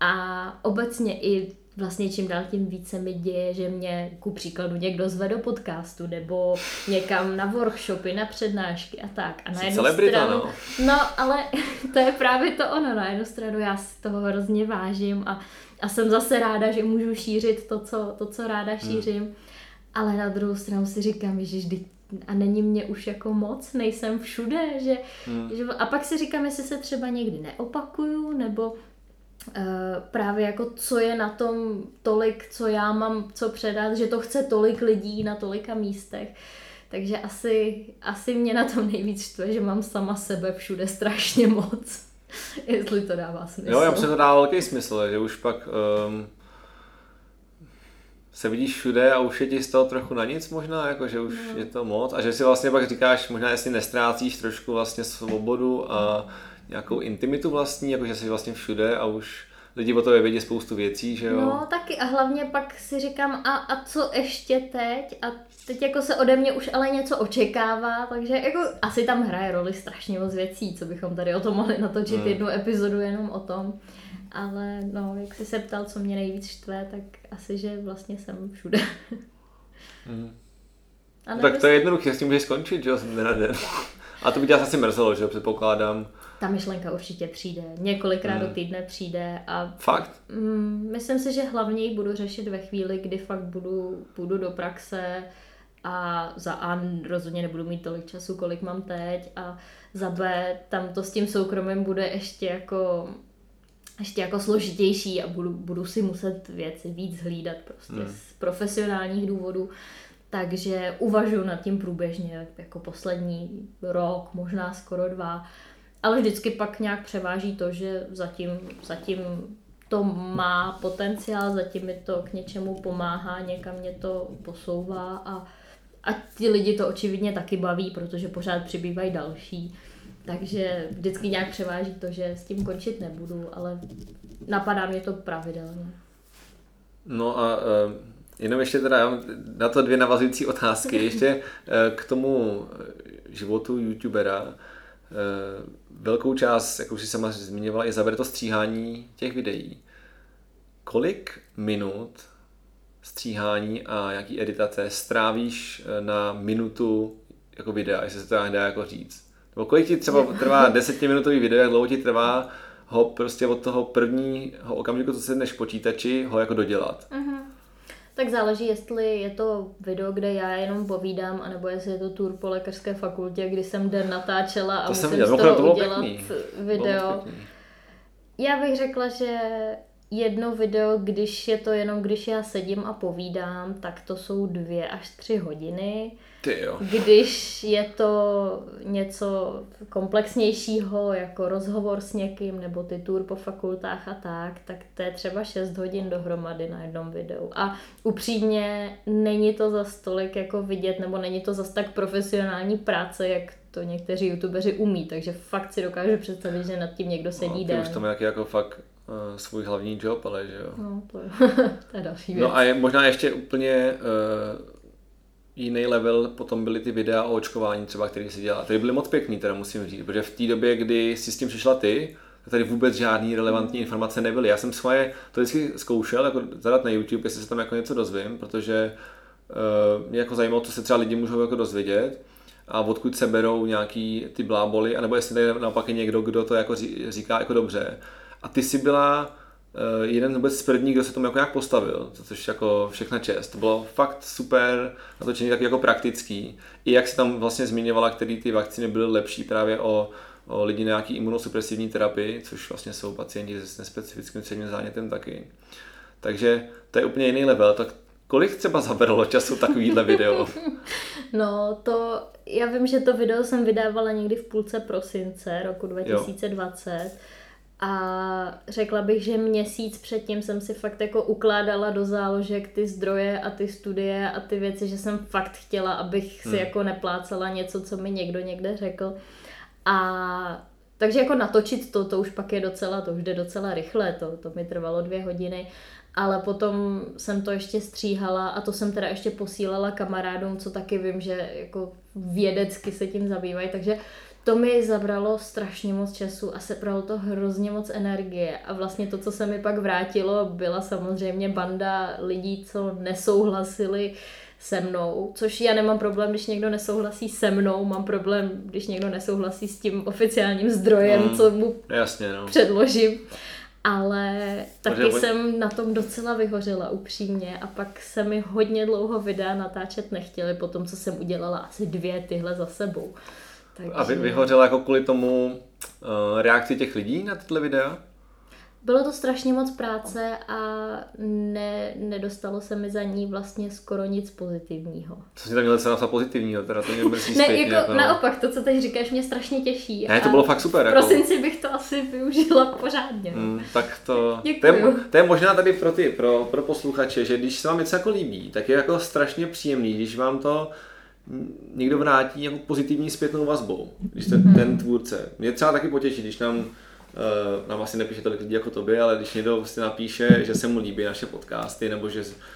A obecně i vlastně čím dál tím více mi děje, že mě ku příkladu někdo zve do podcastu nebo někam na workshopy, na přednášky a tak. A na jednu stranu, no. no. ale (laughs) to je právě to ono. Na jednu stranu já si toho hrozně vážím a, a jsem zase ráda, že můžu šířit to, co, to, co ráda hmm. šířím. Hmm. Ale na druhou stranu si říkám, že vždy a není mě už jako moc, nejsem všude, že, hmm. že a pak si říkám, jestli se třeba někdy neopakuju, nebo právě jako co je na tom tolik, co já mám co předat, že to chce tolik lidí na tolika místech. Takže asi, asi mě na tom nejvíc štve, že mám sama sebe všude strašně moc. (laughs) Jestli to dává smysl. Jo, já myslím, že to dává velký smysl, že už pak um, se vidíš všude a už je ti z toho trochu na nic možná, jako že už no. je to moc a že si vlastně pak říkáš, možná jestli nestrácíš trošku vlastně svobodu a nějakou intimitu vlastní, jakože jsi vlastně všude a už lidi o tobě vědí spoustu věcí, že jo? No taky a hlavně pak si říkám, a, a co ještě teď? A teď jako se ode mě už ale něco očekává, takže jako asi tam hraje roli strašně moc věcí, co bychom tady o tom mohli natočit hmm. jednu epizodu jenom o tom. Ale no, jak jsi se ptal, co mě nejvíc štve, tak asi, že vlastně jsem všude. (laughs) Hmm. No, tak to je jednoduché, s tím můžeš skončit, že jo, den na den. A to by tě asi mrzelo, že předpokládám. Ta myšlenka určitě přijde. Několikrát hmm. do týdne přijde a... Fakt? Mm, myslím si, že hlavně ji budu řešit ve chvíli, kdy fakt budu, budu do praxe a za A rozhodně nebudu mít tolik času, kolik mám teď a za B tam to s tím soukromím bude ještě jako ještě jako složitější a budu, budu si muset věci víc hlídat prostě hmm. z profesionálních důvodů. Takže uvažuji nad tím průběžně, jako poslední rok, možná skoro dva. Ale vždycky pak nějak převáží to, že zatím, zatím to má potenciál, zatím mi to k něčemu pomáhá, někam mě to posouvá a, a ti lidi to očividně taky baví, protože pořád přibývají další. Takže vždycky nějak převáží to, že s tím končit nebudu, ale napadá mě to pravidelně. No a uh, jenom ještě teda na to dvě navazující otázky. Ještě uh, k tomu životu youtubera. Uh, velkou část, jak už si sama zmiňovala, je zabere to stříhání těch videí. Kolik minut stříhání a jaký editace strávíš na minutu jako videa, jestli se to dá jako říct? Nebo kolik ti třeba trvá (laughs) desetiminutový video, jak dlouho ti trvá ho prostě od toho prvního okamžiku, co sedneš k počítači, ho jako dodělat. Uh-huh. Tak záleží, jestli je to video, kde já jenom povídám, anebo jestli je to tour po lékařské fakultě, kdy jsem den natáčela a to musím z toho to udělat pěkný. video. Já bych řekla, že jedno video, když je to jenom, když já sedím a povídám, tak to jsou dvě až tři hodiny. Ty jo. Když je to něco komplexnějšího, jako rozhovor s někým, nebo ty tour po fakultách a tak, tak to je třeba 6 hodin dohromady na jednom videu. A upřímně není to za stolik jako vidět, nebo není to zas tak profesionální práce, jak to někteří youtubeři umí, takže fakt si dokážu představit, že nad tím někdo sedí no, den. už to nějaký jako fakt svůj hlavní job, ale že jo. No, to je, (laughs) to je další věc. No a je možná ještě úplně uh, jiný level potom byly ty videa o očkování třeba, který si dělá. Ty byly moc pěkný, teda musím říct, protože v té době, kdy si s tím přišla ty, tady vůbec žádný relevantní informace nebyly. Já jsem svoje to vždycky zkoušel, jako zadat na YouTube, jestli se tam jako něco dozvím, protože uh, mě jako zajímalo, co se třeba lidi můžou jako dozvědět a odkud se berou nějaký ty bláboli, anebo jestli tady naopak je někdo, kdo to jako říká jako dobře. A ty si byla uh, jeden vůbec z prvních, kdo se tomu jako nějak postavil, což jako všechna čest. To bylo fakt super natočení, tak jako praktický. I jak si tam vlastně zmiňovala, který ty vakcíny byly lepší právě o, o lidi na nějaký imunosupresivní terapii, což vlastně jsou pacienti s nespecifickým středním zánětem taky. Takže to je úplně jiný level. Tak kolik třeba zabralo času takovýhle video? (laughs) No, to, já vím, že to video jsem vydávala někdy v půlce prosince roku 2020. Jo a řekla bych, že měsíc předtím jsem si fakt jako ukládala do záložek ty zdroje a ty studie a ty věci, že jsem fakt chtěla, abych si hmm. jako neplácala něco, co mi někdo někde řekl. A takže jako natočit to, to už pak je docela, to už jde docela rychle, to, to mi trvalo dvě hodiny, ale potom jsem to ještě stříhala a to jsem teda ještě posílala kamarádům, co taky vím, že jako vědecky se tím zabývají, takže to mi zabralo strašně moc času a sebralo to hrozně moc energie. A vlastně to, co se mi pak vrátilo, byla samozřejmě banda lidí, co nesouhlasili se mnou, což já nemám problém, když někdo nesouhlasí se mnou, mám problém, když někdo nesouhlasí s tím oficiálním zdrojem, mm, co mu jasně, no. předložím. Ale taky Protože... jsem na tom docela vyhořela upřímně a pak se mi hodně dlouho videa natáčet nechtěli po tom, co jsem udělala asi dvě tyhle za sebou. Takže... A vy, vyhořela jako kvůli tomu uh, reakci těch lidí na tyhle videa? Bylo to strašně moc práce a ne, nedostalo se mi za ní vlastně skoro nic pozitivního. Co jsi tam měl napsat pozitivního, teda to mě (laughs) mrzí Ne, jako, jako no. naopak, to, co teď říkáš, mě strašně těší. Ne, to bylo fakt super. V jako... prosinci bych to asi využila pořádně. Mm, tak to, to je, to je, možná tady pro ty, pro, pro posluchače, že když se vám něco jako líbí, tak je jako strašně příjemný, když vám to někdo vrátí jako pozitivní zpětnou vazbou, když ten, ten tvůrce. Mě třeba taky potěší, když nám, uh, nám asi nepíše tolik lidí jako tobě, ale když někdo vlastně napíše, že se mu líbí naše podcasty, nebo že Eh,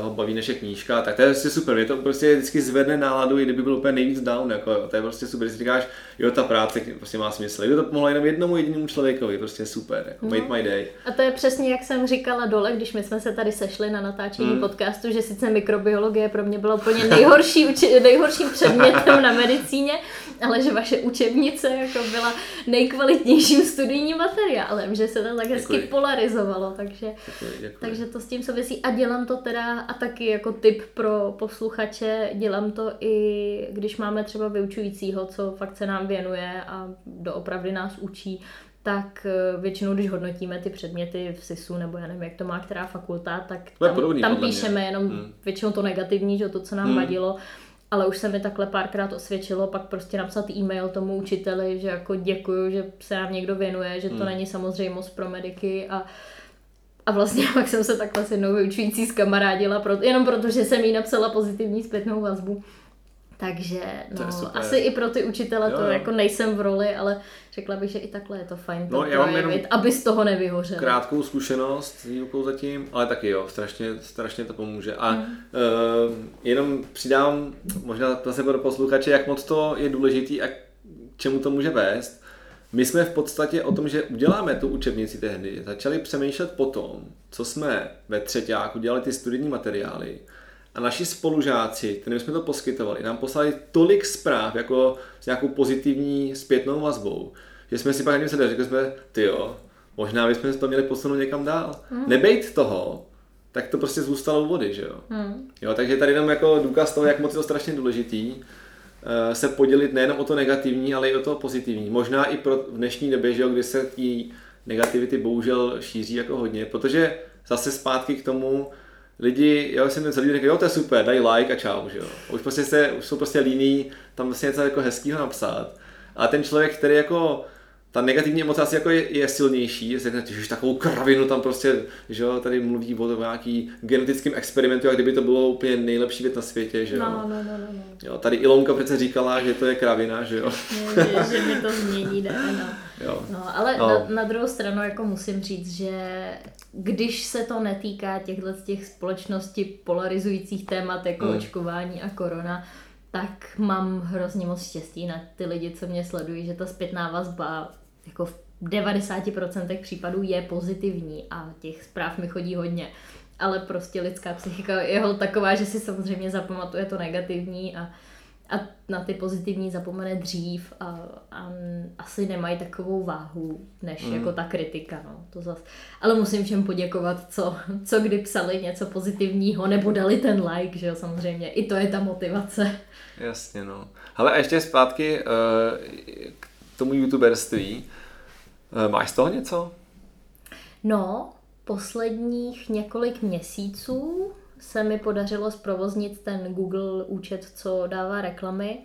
ho baví naše knížka, tak to je prostě super, mě to prostě vždycky zvedne náladu, i kdyby byl úplně nejvíc down, jako, to je prostě super, když říkáš, jo, ta práce prostě má smysl, kdyby to pomohlo jenom jednomu jedinému člověkovi, prostě super, jako, no. made my day. A to je přesně, jak jsem říkala dole, když my jsme se tady sešli na natáčení hmm. podcastu, že sice mikrobiologie pro mě byla úplně nejhorší, (laughs) nejhorším předmětem na medicíně, ale že vaše učebnice jako byla nejkvalitnějším studijním materiálem, že se to tak hezky děkuji. polarizovalo, takže, děkuji, děkuji. takže to s tím souvisí a dělám to teda a taky jako tip pro posluchače, dělám to i když máme třeba vyučujícího, co fakt se nám věnuje a doopravdy nás učí, tak eh, většinou, když hodnotíme ty předměty v SISu, nebo já nevím, jak to má která fakulta, tak tam, podobný, tam píšeme jenom hmm. většinou to negativní, že to, co nám hmm. vadilo, ale už se mi takhle párkrát osvědčilo pak prostě napsat e-mail tomu učiteli, že jako děkuju, že se nám někdo věnuje, že to hmm. není samozřejmost pro mediky a a vlastně (laughs) pak jsem se takhle s jednou vyučující zkamarádila, pro, jenom protože jsem jí napsala pozitivní zpětnou vazbu. Takže no, asi i pro ty učitele jo, to jo. jako nejsem v roli, ale řekla bych, že i takhle je to fajn no, to já mám projevit, aby z toho nevyhořel. Krátkou zkušenost s výukou zatím, ale taky jo, strašně, strašně to pomůže. A mm. uh, jenom přidám možná zase pro posluchače, jak moc to je důležitý a k čemu to může vést. My jsme v podstatě o tom, že uděláme tu učebnici tehdy, začali přemýšlet po tom, co jsme ve třetíku dělali ty studijní materiály, a naši spolužáci, kterým jsme to poskytovali, nám poslali tolik zpráv jako s nějakou pozitivní zpětnou vazbou, že jsme si pak ani sedli, řekli jsme, ty jo, možná bychom to měli posunout někam dál. Hmm. Nebejt toho, tak to prostě zůstalo u vody, že jo. Hmm. jo takže tady jenom jako důkaz toho, jak moc je to strašně důležitý, eh, se podělit nejenom o to negativní, ale i o to pozitivní. Možná i pro v dnešní době, že jo, kdy se tí negativity bohužel šíří jako hodně, protože zase zpátky k tomu, lidi, jo, jsem ten celý řekl, jo, to je super, daj like a čau, že jo. Už prostě se, už jsou prostě líní tam vlastně něco jako hezkého napsat. A ten člověk, který jako ta negativní emoce asi jako je, je silnější, že že takovou kravinu tam prostě, že jo, tady mluví o nějaký genetickým experimentu, a kdyby to bylo úplně nejlepší věc na světě, že jo. No, no, no, no. no. Jo, tady Ilonka přece říkala, že to je kravina, že jo. že, že mi to změní, ne, no. Jo. No, ale no. Na, na druhou stranu jako musím říct, že když se to netýká těchto těch společností polarizujících témat jako hmm. očkování a korona, tak mám hrozně moc štěstí na ty lidi, co mě sledují, že ta zpětná vazba jako v 90% případů je pozitivní a těch zpráv mi chodí hodně. Ale prostě lidská psychika je taková, že si samozřejmě zapamatuje to negativní a a na ty pozitivní zapomene dřív a, a asi nemají takovou váhu, než mm. jako ta kritika. No. To zas. Ale musím všem poděkovat, co, co kdy psali něco pozitivního, nebo dali ten like, že jo, samozřejmě. I to je ta motivace. Jasně, no. Ale ještě zpátky uh, k tomu youtuberství. Uh, máš z toho něco? No, posledních několik měsíců se mi podařilo zprovoznit ten Google účet, co dává reklamy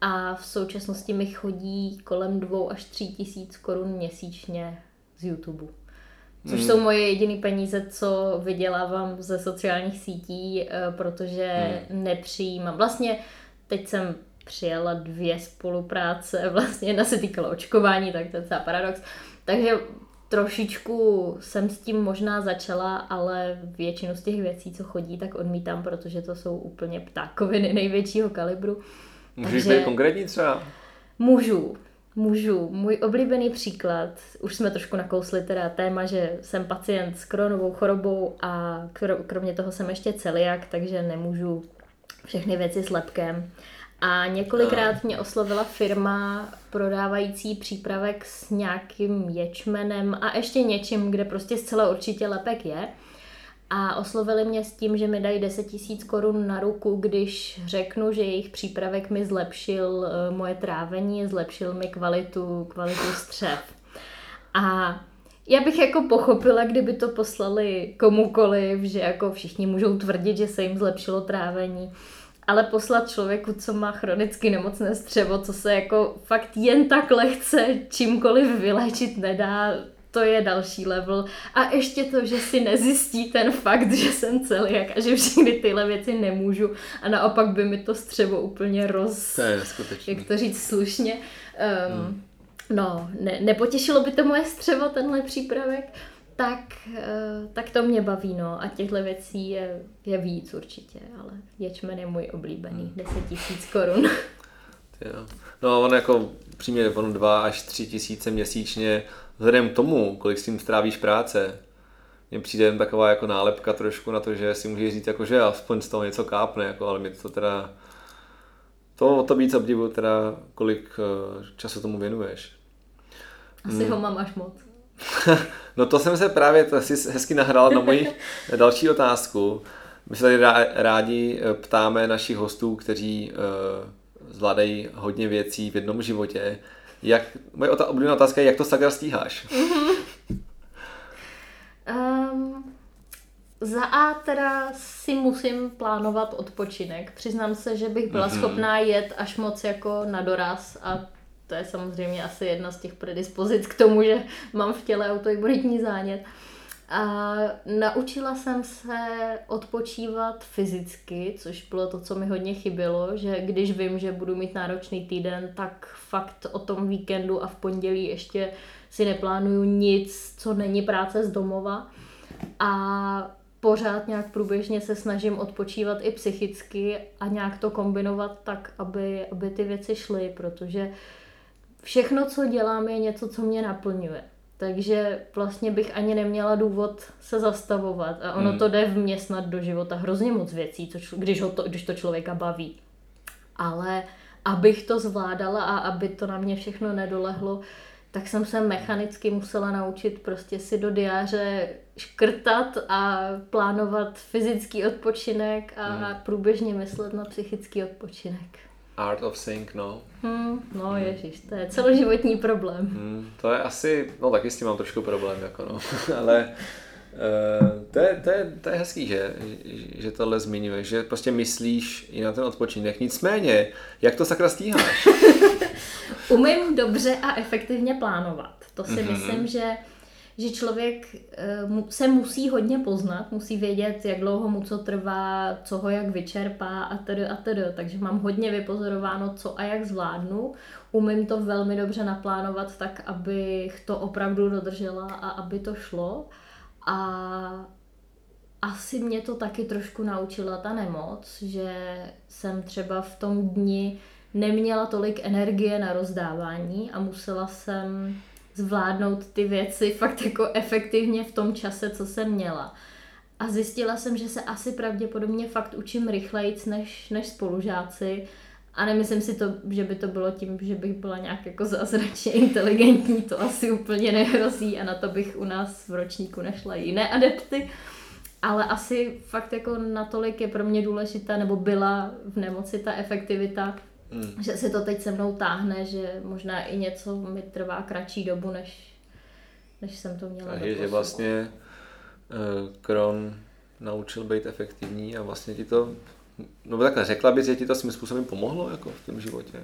a v současnosti mi chodí kolem dvou až tří tisíc korun měsíčně z YouTube. Což hmm. jsou moje jediné peníze, co vydělávám ze sociálních sítí, eh, protože hmm. nepřijímám. Vlastně teď jsem přijala dvě spolupráce, (laughs) vlastně jedna se týkala očkování, tak to je celá paradox. Takže trošičku jsem s tím možná začala, ale většinu z těch věcí, co chodí, tak odmítám, protože to jsou úplně ptákoviny největšího kalibru. Můžeš být konkrétní třeba? Můžu. Můžu. Můj oblíbený příklad, už jsme trošku nakousli teda téma, že jsem pacient s kronovou chorobou a kromě toho jsem ještě celiak, takže nemůžu všechny věci s lepkem. A několikrát mě oslovila firma prodávající přípravek s nějakým ječmenem a ještě něčím, kde prostě zcela určitě lepek je. A oslovili mě s tím, že mi dají 10 tisíc korun na ruku, když řeknu, že jejich přípravek mi zlepšil eh, moje trávení, zlepšil mi kvalitu, kvalitu střev. A já bych jako pochopila, kdyby to poslali komukoliv, že jako všichni můžou tvrdit, že se jim zlepšilo trávení ale poslat člověku, co má chronicky nemocné střevo, co se jako fakt jen tak lehce čímkoliv vyléčit nedá, to je další level. A ještě to, že si nezjistí ten fakt, že jsem celiak a že všechny tyhle věci nemůžu a naopak by mi to střevo úplně roz... To je skutečně. Jak to říct slušně. Um, hmm. No, ne, nepotěšilo by to moje střevo, tenhle přípravek tak, eh, tak to mě baví, no. A těchto věcí je, je víc určitě, ale ječmen je můj oblíbený, 10 hmm. tisíc korun. (laughs) No on jako přímě on 2 až 3 tisíce měsíčně, vzhledem k tomu, kolik s tím strávíš práce, mně přijde jen taková jako nálepka trošku na to, že si můžeš říct, jako, že aspoň z toho něco kápne, jako, ale mi to teda To o to víc obdivu teda, kolik eh, času tomu věnuješ. Asi hmm. ho mám až moc. (laughs) no to jsem se právě to si hezky nahrál na moji (laughs) další otázku. My se tady rádi eh, ptáme našich hostů, kteří uh, zvládají hodně věcí v jednom životě. Jak, moje oblíbená otázka je, jak to sakra stíháš? um, (laughs) za A teda si musím plánovat odpočinek. Přiznám se, že bych byla mm-hmm. schopná jet až moc jako na doraz a to je samozřejmě asi jedna z těch predispozic k tomu, že mám v těle autoimunitní zánět. A naučila jsem se odpočívat fyzicky, což bylo to, co mi hodně chybělo, že když vím, že budu mít náročný týden, tak fakt o tom víkendu a v pondělí ještě si neplánuju nic, co není práce z domova. A pořád nějak průběžně se snažím odpočívat i psychicky a nějak to kombinovat tak, aby, aby ty věci šly, protože všechno, co dělám, je něco, co mě naplňuje. Takže vlastně bych ani neměla důvod se zastavovat a ono hmm. to jde v mě snad do života hrozně moc věcí, co, když, ho to, když to člověka baví. Ale abych to zvládala a aby to na mě všechno nedolehlo, tak jsem se mechanicky musela naučit prostě si do diáře škrtat a plánovat fyzický odpočinek a hmm. průběžně myslet na psychický odpočinek. Art of Sync, no. Hmm, no hmm. ježiš, to je celoživotní problém. Hmm, to je asi, no taky s tím mám trošku problém, jako no, (laughs) ale uh, to, je, to, je, to je hezký, že, že tohle zmiňuješ, že prostě myslíš i na ten odpočinek. Nicméně, jak to sakra stíháš? (laughs) Umím dobře a efektivně plánovat. To si mm-hmm. myslím, že že člověk eh, se musí hodně poznat, musí vědět, jak dlouho mu co trvá, co ho jak vyčerpá a tedy a tedy. Takže mám hodně vypozorováno, co a jak zvládnu. Umím to velmi dobře naplánovat tak, abych to opravdu dodržela a aby to šlo. A asi mě to taky trošku naučila ta nemoc, že jsem třeba v tom dni neměla tolik energie na rozdávání a musela jsem zvládnout ty věci fakt jako efektivně v tom čase, co jsem měla. A zjistila jsem, že se asi pravděpodobně fakt učím rychleji než, než spolužáci. A nemyslím si to, že by to bylo tím, že bych byla nějak jako zázračně inteligentní, to asi úplně nehrozí a na to bych u nás v ročníku nešla jiné adepty. Ale asi fakt jako natolik je pro mě důležitá, nebo byla v nemoci ta efektivita, Hmm. Že se to teď se mnou táhne, že možná i něco mi trvá kratší dobu, než, než jsem to měla. Je, že vlastně uh, Kron naučil být efektivní a vlastně ti to, no takhle řekla bys, že ti to svým způsobem pomohlo jako v tom životě?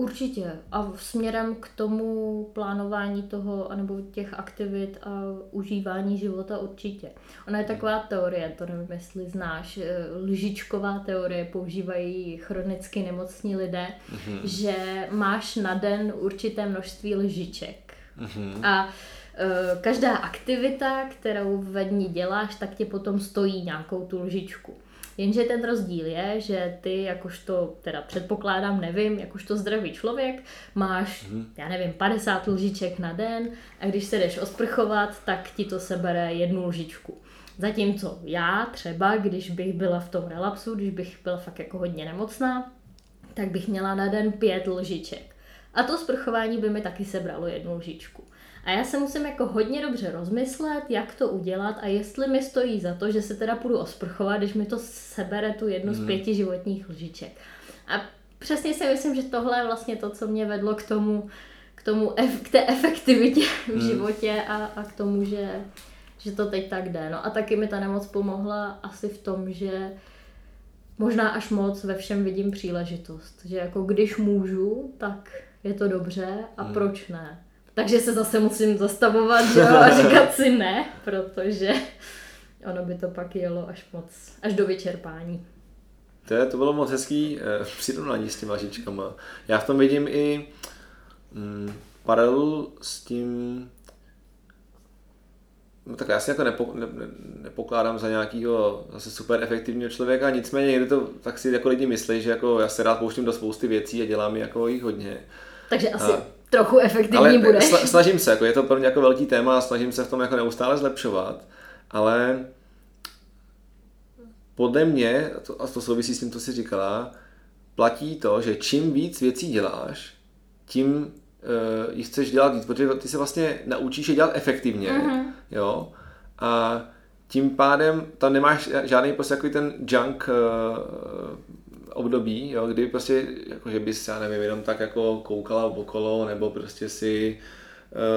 Určitě. A směrem k tomu plánování toho, anebo těch aktivit a užívání života určitě. Ona je taková teorie, to nevím, jestli znáš, eh, lžičková teorie, používají chronicky nemocní lidé, mm-hmm. že máš na den určité množství lžiček. Mm-hmm. A e, každá aktivita, kterou ve dní děláš, tak tě potom stojí nějakou tu lžičku. Jenže ten rozdíl je, že ty jakožto, teda předpokládám, nevím, jakožto zdravý člověk, máš, mm. já nevím, 50 lžiček na den a když se jdeš osprchovat, tak ti to sebere jednu lžičku. Zatímco já třeba, když bych byla v tom relapsu, když bych byla fakt jako hodně nemocná, tak bych měla na den pět lžiček. A to sprchování by mi taky sebralo jednu lžičku. A já se musím jako hodně dobře rozmyslet, jak to udělat a jestli mi stojí za to, že se teda půjdu osprchovat, když mi to sebere tu jednu z hmm. pěti životních lžiček. A přesně si myslím, že tohle je vlastně to, co mě vedlo k tomu, k, tomu, k té efektivitě v hmm. životě a, a k tomu, že, že to teď tak jde. No a taky mi ta nemoc pomohla asi v tom, že možná až moc ve všem vidím příležitost. Že jako když můžu, tak je to dobře a hmm. proč ne? Takže se zase musím zastavovat (laughs) že jo, a říkat si ne, protože ono by to pak jelo až moc, až do vyčerpání. To, je, to bylo moc hezký eh, přirovnání s těma žičkama. Já v tom vidím i mm, paralelu s tím, No tak já si jako nepo, ne, ne, nepokládám za nějakého zase super efektivního člověka, nicméně někdy to tak si jako lidi myslí, že jako já se rád pouštím do spousty věcí a dělám jako jich hodně. Takže asi a, trochu efektivní ale budeš. snažím se, jako je to pro mě jako velký téma a snažím se v tom jako neustále zlepšovat, ale podle mě, a to, a to souvisí s tím, co jsi říkala, platí to, že čím víc věcí děláš, tím uh, jich chceš dělat víc, protože ty se vlastně naučíš je dělat efektivně, mm-hmm. jo, a tím pádem tam nemáš žádný prostě takový ten junk uh, období, jo, kdy prostě, jako, že bys, já nevím, jenom tak jako koukala okolo, nebo prostě si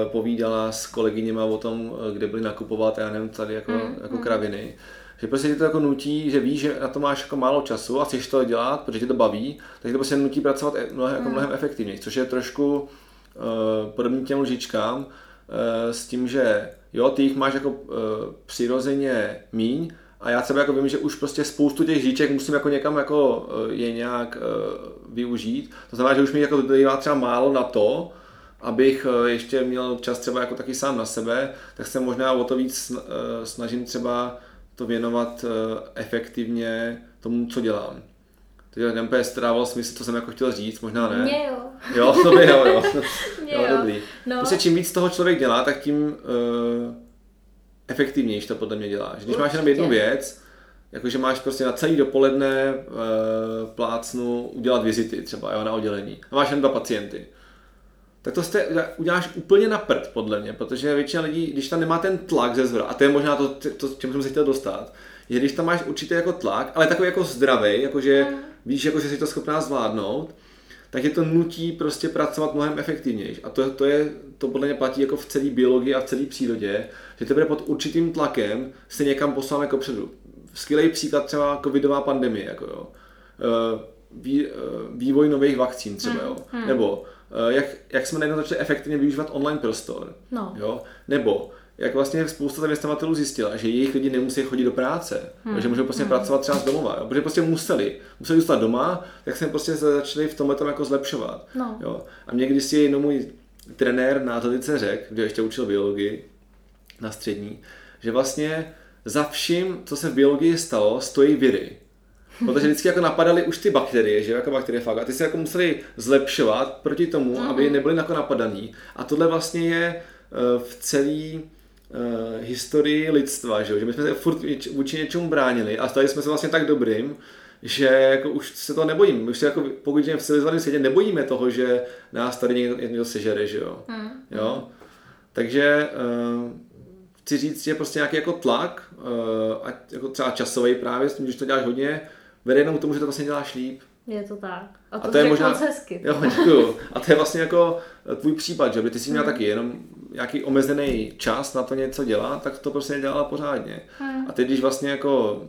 uh, povídala s kolegyněma o tom, kde byli nakupovat, já nevím, tady jako, mm, jako mm. kraviny. Že prostě tě to jako nutí, že víš, že na to máš jako málo času a chceš to dělat, protože tě to baví, tak to prostě nutí pracovat e, mnohem, jako mm. mnohem efektivněji, což je trošku uh, podobný těm lžičkám, uh, s tím, že jo, ty jich máš jako uh, přirozeně míň, a já třeba jako vím, že už prostě spoustu těch žíček musím jako někam jako je nějak uh, využít. To znamená, že už mi jako dojívá třeba málo na to, abych ještě měl čas třeba jako taky sám na sebe, tak se možná o to víc snažím třeba to věnovat efektivně tomu, co dělám. Takže úplně strávalo smysl, co jsem jako chtěl říct, možná ne. Mě jo. Jo, to by jo, jo. (laughs) Mě jo, jo. dobrý. No. Prostě čím víc toho člověk dělá, tak tím uh, efektivnější to podle mě děláš. Když Určitě. máš jenom jednu věc, jakože máš prostě na celý dopoledne uh, plácnu udělat vizity třeba jo, na oddělení a máš jen dva pacienty, tak to jste, uděláš úplně na prd, podle mě, protože většina lidí, když tam nemá ten tlak ze zhora, a to je možná to, to čemu jsem se chtěl dostat, je, když tam máš určitě jako tlak, ale takový jako zdravý, jakože mm. víš, jako, že jsi to schopná zvládnout, tak je to nutí prostě pracovat mnohem efektivněji. A to, to, je, to podle mě platí jako v celé biologii a v celé přírodě, že tebe pod určitým tlakem se někam posláme jako předu. Skvělý příklad třeba covidová pandemie, jako jo. Eh, vý, eh, vývoj nových vakcín třeba, jo. Hmm. Nebo eh, jak, jak jsme najednou začali efektivně využívat online prostor. No. Jo? Nebo jak vlastně spousta zaměstnavatelů zjistila, že jejich lidi nemusí chodit do práce, hmm. že můžou prostě hmm. pracovat třeba z domova, jo? protože prostě museli, museli zůstat doma, tak jsme prostě začali v tomhle tom jako zlepšovat. No. Jo? A mě když si jenom můj trenér na athletice řekl, kde ještě učil biologii na střední, že vlastně za vším, co se v biologii stalo, stojí viry. Protože vždycky jako napadaly už ty bakterie, že jako bakterie fakt, a ty se jako museli zlepšovat proti tomu, mm-hmm. aby nebyly jako napadaný. A tohle vlastně je uh, v celý uh, historii lidstva, že, že my jsme se furt vůči něčemu bránili a stali jsme se vlastně tak dobrým, že jako už se to nebojíme. Už se jako, pokud v civilizovaném světě nebojíme toho, že nás tady někdo, někdo sežere, že jo. Hmm. jo? Takže uh, chci říct, že prostě nějaký jako tlak, uh, ať jako třeba časový právě, s tím, že to děláš hodně, vede jenom k tomu, že to vlastně děláš líp. Je to tak. A to, a to je možná hezky. Jo, děkuju. A to je vlastně jako tvůj případ, že ty jsi měl hmm. taky jenom nějaký omezený čas na to něco dělat, tak to prostě dělala pořádně. Hmm. A teď, když vlastně jako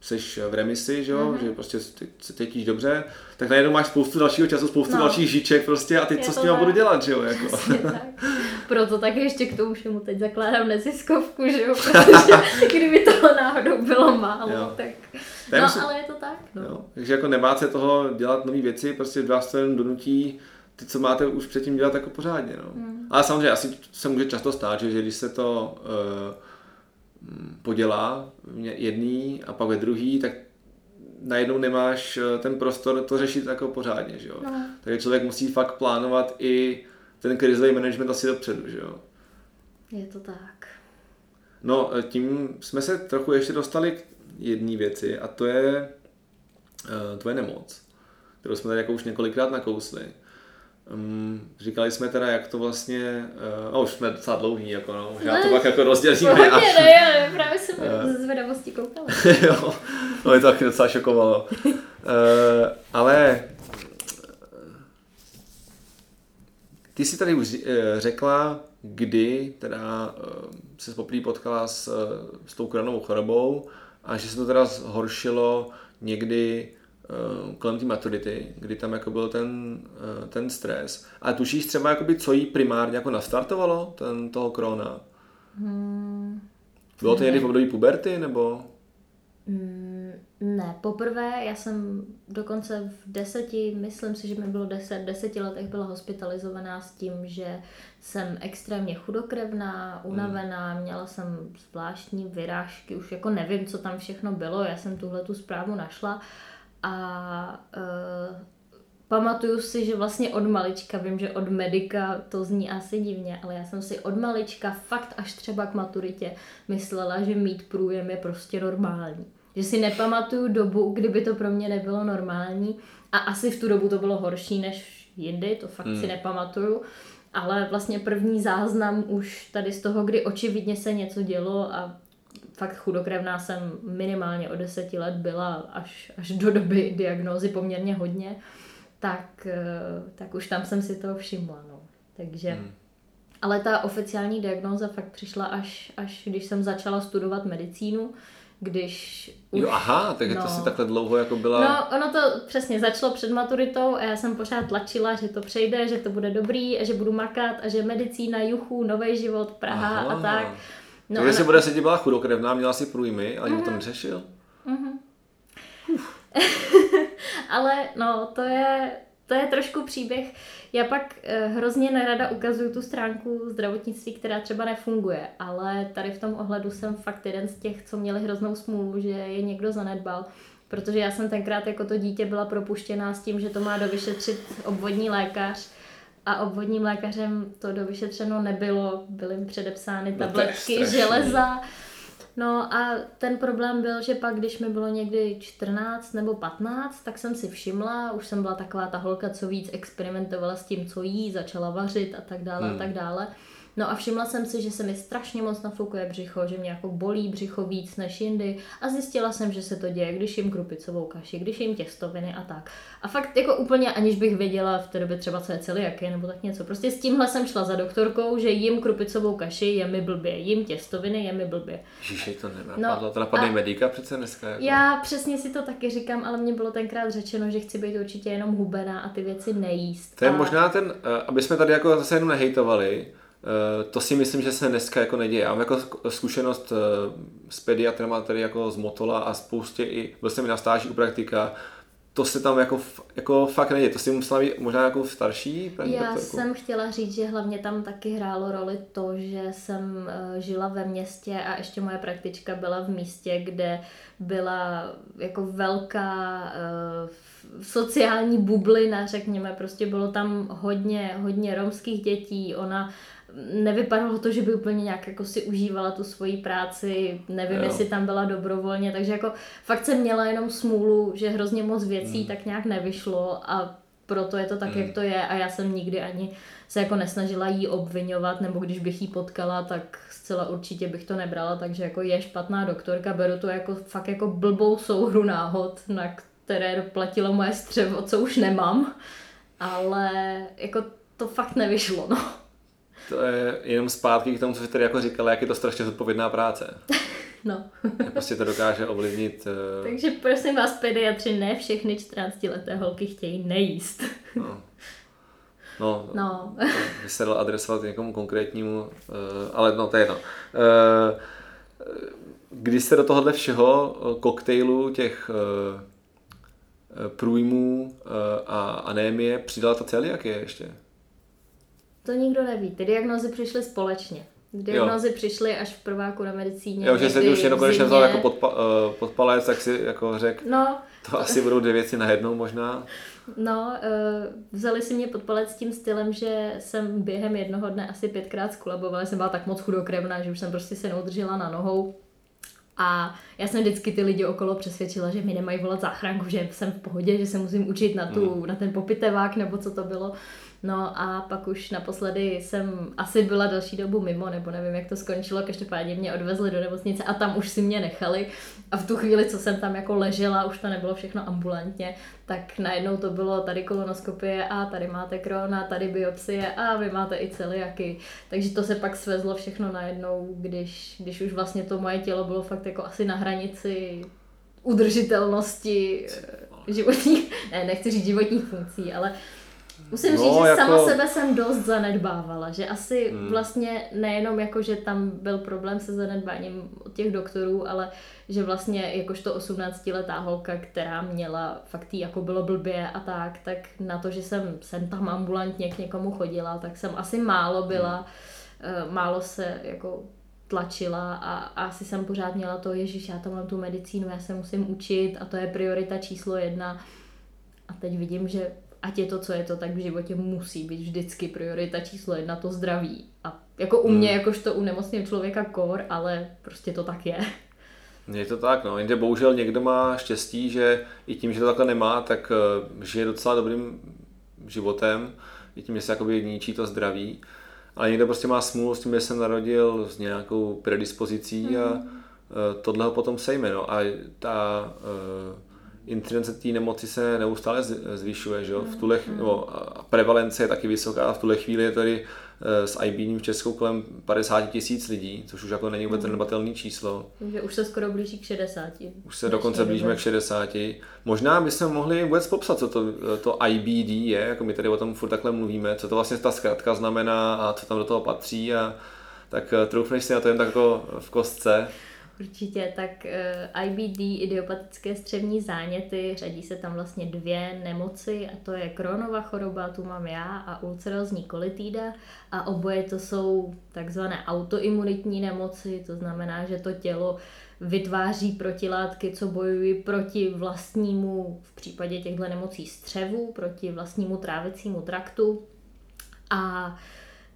jsi v remisi, že, jo? Mm-hmm. že prostě se cítíš dobře, tak najednou máš spoustu dalšího času, spoustu no. dalších žíček prostě a teď co s tím budu dělat, že jo? Jako. (laughs) tak. Proto tak ještě k tomu všemu teď zakládám neziskovku, že jo? (laughs) Protože kdyby toho náhodou bylo málo, jo. tak... no, myslím, ale je to tak. No. Jo. Takže jako nebát se toho dělat nové věci, prostě vás to jen donutí ty, co máte už předtím dělat jako pořádně. No. Mm. Ale samozřejmě asi se může často stát, že, že když se to uh, podělá jedný a pak ve druhý, tak najednou nemáš eh, ten prostor to řešit jako pořádně, že jo. No. Takže člověk musí fakt plánovat i ten krizový management asi dopředu, že jo. Je to tak. No, eh, tím jsme se trochu ještě dostali k jedné věci a to je uh, tvoje nemoc, kterou jsme tady jako už několikrát nakousli. Um, říkali jsme teda, jak to vlastně, uh, no už jsme docela dlouhý, jako no, možná to pak jako rozdělíme. Pohodě, až... ne, já právě jsem uh, ze zvědavosti koukala. (laughs) jo, no je to taky docela šokovalo. uh, (laughs) ale ty jsi tady už řekla, kdy teda uh, se poprvé potkala s, s tou koronovou chorobou a že se to teda zhoršilo někdy kolem té maturity, kdy tam jako byl ten, eh, ten stres. A tušíš třeba, jakoby, co jí primárně jako nastartovalo, ten, toho krona? Hmm, bylo to někdy v období puberty, nebo? Hmm, ne, poprvé já jsem dokonce v deseti, myslím si, že mi bylo deset, deseti letech byla hospitalizovaná s tím, že jsem extrémně chudokrevná, unavená, hmm. měla jsem zvláštní vyrážky, už jako nevím, co tam všechno bylo, já jsem tuhle tu zprávu našla a uh, pamatuju si, že vlastně od malička, vím, že od medika to zní asi divně, ale já jsem si od malička fakt až třeba k maturitě myslela, že mít průjem je prostě normální. že si nepamatuju dobu, kdyby to pro mě nebylo normální a asi v tu dobu to bylo horší než jindy, to fakt hmm. si nepamatuju, ale vlastně první záznam už tady z toho, kdy očividně se něco dělo a fakt chudokrevná jsem minimálně o deseti let byla až, až do doby diagnózy poměrně hodně, tak, eh, tak už tam jsem si toho všimla. No. Takže, hmm. Ale ta oficiální diagnóza fakt přišla až, až když jsem začala studovat medicínu, když už, Jo, aha, takže no, to si takhle dlouho jako byla... No, ono to přesně začalo před maturitou a já jsem pořád tlačila, že to přejde, že to bude dobrý a že budu makat a že medicína, juchu, nový život, Praha aha. a tak. No, takže si bude sedět byla chudokrevná, měla si průjmy, ale uh-huh. to neřešil? Uh-huh. (laughs) ale no, to je, to je trošku příběh. Já pak eh, hrozně nerada ukazuju tu stránku zdravotnictví, která třeba nefunguje, ale tady v tom ohledu jsem fakt jeden z těch, co měli hroznou smůlu, že je někdo zanedbal. Protože já jsem tenkrát jako to dítě byla propuštěná s tím, že to má dovyšetřit obvodní lékař a obvodním lékařem to dovyšetřeno nebylo, byly předepsány no tabletky no železa, No a ten problém byl, že pak, když mi bylo někdy 14 nebo 15, tak jsem si všimla, už jsem byla taková ta holka, co víc experimentovala s tím, co jí, začala vařit a tak dále hmm. a tak dále. No a všimla jsem si, že se mi strašně moc nafukuje břicho, že mě jako bolí břicho víc než jindy a zjistila jsem, že se to děje, když jim krupicovou kaši, když jim těstoviny a tak. A fakt jako úplně aniž bych věděla v té době třeba co je celiaky nebo tak něco. Prostě s tímhle jsem šla za doktorkou, že jim krupicovou kaši je mi blbě, jim těstoviny je mi blbě. Ježiši, to nenapadlo, no, to napadne medika přece dneska. Jako. Já přesně si to taky říkám, ale mě bylo tenkrát řečeno, že chci být určitě jenom hubená a ty věci nejíst. To je a... možná ten, eh, aby jsme tady jako zase jenom nehejtovali, Eh, to si myslím, že se dneska jako neděje. Já mám jako zkušenost eh, s pediatrama, tady jako z Motola a spoustě i, byl jsem i na stáži u praktika, to se tam jako, jako fakt neděje. To si musela být možná jako starší? Já doktorku. jsem chtěla říct, že hlavně tam taky hrálo roli to, že jsem eh, žila ve městě a ještě moje praktička byla v místě, kde byla jako velká sociální bublina, řekněme, prostě bylo tam hodně, hodně romských dětí, ona nevypadalo to, že by úplně nějak jako si užívala tu svoji práci, nevím, jo. jestli tam byla dobrovolně, takže jako fakt jsem měla jenom smůlu, že hrozně moc věcí mm. tak nějak nevyšlo a proto je to tak, mm. jak to je a já jsem nikdy ani se jako nesnažila jí obvinovat, nebo když bych jí potkala, tak zcela určitě bych to nebrala, takže jako je špatná doktorka, beru to jako fakt jako blbou souhru náhod, na které platilo moje střevo, co už nemám, ale jako to fakt nevyšlo, no to je jenom zpátky k tomu, co jsi tady jako říkala, jak je to strašně zodpovědná práce. (laughs) No. prostě to dokáže ovlivnit. Uh... Takže prosím vás, pediatři, ne všechny 14-leté holky chtějí nejíst. no. No, no. by se dal adresovat někomu konkrétnímu, uh, ale no, to je jedno. Uh, když jste do tohohle všeho koktejlu těch uh, průjmů uh, a anémie přidala ta celiakie ještě? To nikdo neví. Ty diagnozy přišly společně. Diagnozy přišly až v prváku na medicíně. Jo, že se ti už jenom konečně vzal jako pod, uh, pod palec, tak si jako řekl, no, to asi budou dvě věci najednou možná. No, uh, vzali si mě pod palec tím stylem, že jsem během jednoho dne asi pětkrát skolabovala, jsem byla tak moc chudokrevná, že už jsem prostě se neudržela na nohou. A já jsem vždycky ty lidi okolo přesvědčila, že mi nemají volat záchranku, že jsem v pohodě, že se musím učit na, tu, mm. na ten popitevák nebo co to bylo. No a pak už naposledy jsem asi byla další dobu mimo, nebo nevím, jak to skončilo, každopádně mě odvezli do nemocnice a tam už si mě nechali. A v tu chvíli, co jsem tam jako ležela, už to nebylo všechno ambulantně, tak najednou to bylo tady kolonoskopie a tady máte krona, tady biopsie a vy máte i celiaky. Takže to se pak svezlo všechno najednou, když, když už vlastně to moje tělo bylo fakt jako asi na hranici udržitelnosti eh, životních, ne, nechci říct životních funkcí, ale Musím no, říct, že jako... sama sebe jsem dost zanedbávala, že asi hmm. vlastně nejenom jako, že tam byl problém se zanedbáním od těch doktorů, ale že vlastně jakožto 18-letá holka, která měla fakt jí jako bylo blbě a tak, tak na to, že jsem sem tam ambulantně k někomu chodila, tak jsem asi málo byla, hmm. málo se jako tlačila a, a asi jsem pořád měla to, ježiš, já tam mám tu medicínu, já se musím učit a to je priorita číslo jedna. A teď vidím, že ať je to, co je to, tak v životě musí být vždycky priorita číslo jedna to zdraví. A jako u mě, hmm. jakožto u nemocného člověka kor, ale prostě to tak je. Je to tak, no. Jenže bohužel někdo má štěstí, že i tím, že to takhle nemá, tak eh, žije docela dobrým životem, i tím, že se jakoby ničí to zdraví. Ale někdo prostě má smůlu s tím, že se narodil s nějakou predispozicí a mm. tohle ho potom sejme. No. A ta uh, incidence té nemoci se neustále zvyšuje, že jo? V tuhle, mm. nebo a prevalence je taky vysoká v tuhle chvíli je tady Eh, s IBD v Česku kolem 50 tisíc lidí, což už jako není vůbec zanedbatelné číslo. Takže už se skoro blíží k 60. Už se dokonce blížíme k 60. Možná bychom mohli vůbec popsat, co to, to IBD je, jako my tady o tom furt takhle mluvíme, co to vlastně ta zkratka znamená a co tam do toho patří a tak eh, troufneš si na to jen tak jako v kostce. Určitě, tak eh, IBD, idiopatické střevní záněty, řadí se tam vlastně dvě nemoci a to je Kronova choroba, tu mám já, a ulcerózní kolitída a oboje to jsou takzvané autoimunitní nemoci, to znamená, že to tělo vytváří protilátky, co bojují proti vlastnímu, v případě těchto nemocí střevu, proti vlastnímu trávicímu traktu. A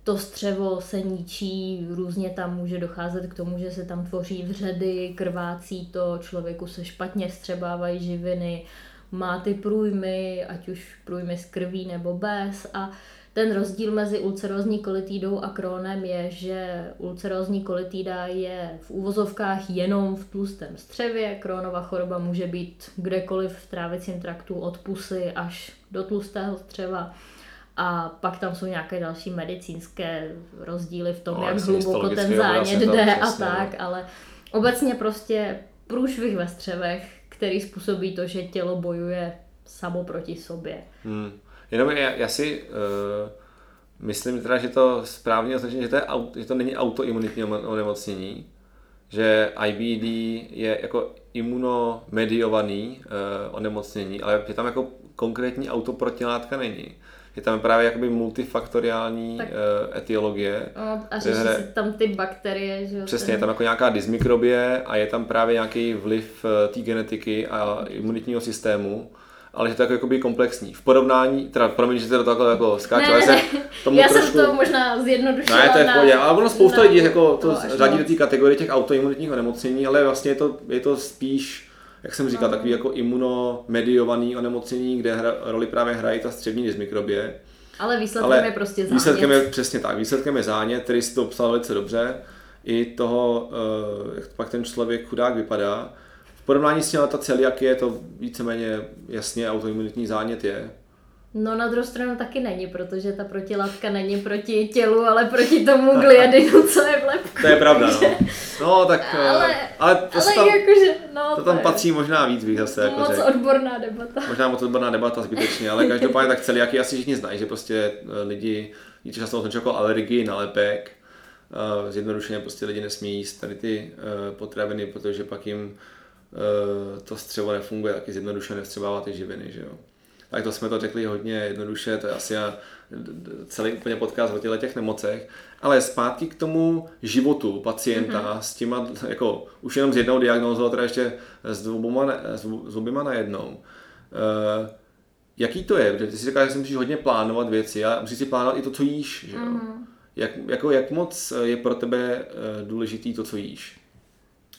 to střevo se ničí, různě tam může docházet k tomu, že se tam tvoří vředy, krvácí to, člověku se špatně střebávají živiny, má ty průjmy, ať už průjmy z krví nebo bez. A ten rozdíl mezi ulcerózní kolitídou a krónem je, že ulcerózní kolitída je v úvozovkách jenom v tlustém střevě, krónová choroba může být kdekoliv v trávicím traktu od pusy až do tlustého střeva a pak tam jsou nějaké další medicínské rozdíly v tom, no, jak hluboko ten zánět jde a tak, ale obecně prostě průšvih ve střevech, který způsobí to, že tělo bojuje samo proti sobě. Hmm. Jenom já, já si uh, myslím teda, že to správně označení, že to, je, že to není autoimunitní onemocnění, že IBD je jako imunomediovaný uh, onemocnění, ale že tam jako konkrétní autoprotilátka není je tam právě jakoby multifaktoriální tak, uh, etiologie. No, a řeší hre, se tam ty bakterie, že jo? Přesně, je tam jako nějaká dysmikrobie a je tam právě nějaký vliv uh, té genetiky a imunitního systému ale že to je jako jakoby komplexní. V porovnání, teda promiň, že to takhle jako skáču, ne, ale jsem tomu Já trošku... jsem to možná zjednodušila. Ne, to je v pohodě, ale ono spousta lidí jako to no, řadí do té kategorie těch autoimunitních onemocnění, ale vlastně je to, je to spíš jak jsem říkal, no. takový jako imunomediovaný onemocnění, kde hra, roli právě hrají ta střední dysmikrobie. Ale výsledkem Ale je prostě zánět. Výsledkem je přesně tak. Výsledkem je zánět, který si to obsal velice dobře. I toho, eh, jak pak ten člověk chudák vypadá. V porovnání s tím ta celiakie to víceméně jasně autoimunitní zánět je. No na druhou stranu taky není, protože ta protilátka není proti tělu, ale proti tomu gliadinu, co je v lepku. To je pravda, no. (laughs) No tak, ale, eh, ale, to, ale tam, jakože, no, to tam to patří možná víc bych zase. Jako moc řek. odborná debata. Možná moc odborná debata zbytečně, ale každopádně tak celý, jaký asi všichni znají, že prostě eh, lidi, často označují jako alergii na lepek. Uh, zjednodušeně prostě lidi nesmí jíst tady ty potraviny, protože pak jim to střevo nefunguje, taky zjednodušeně nevstřebává ty živiny, že jo tak to jsme to řekli hodně jednoduše, to je asi celý úplně podcast o těchto těch nemocech, ale zpátky k tomu životu pacienta mm-hmm. s těma, jako už jenom s jednou diagnózou, teda ještě s, dvouma, s oběma najednou. Uh, jaký to je? Protože ty si říkáš, že si musíš hodně plánovat věci a musíš si plánovat i to, co jíš. Že? Mm-hmm. Jak, jako, jak moc je pro tebe eh, důležitý to, co jíš?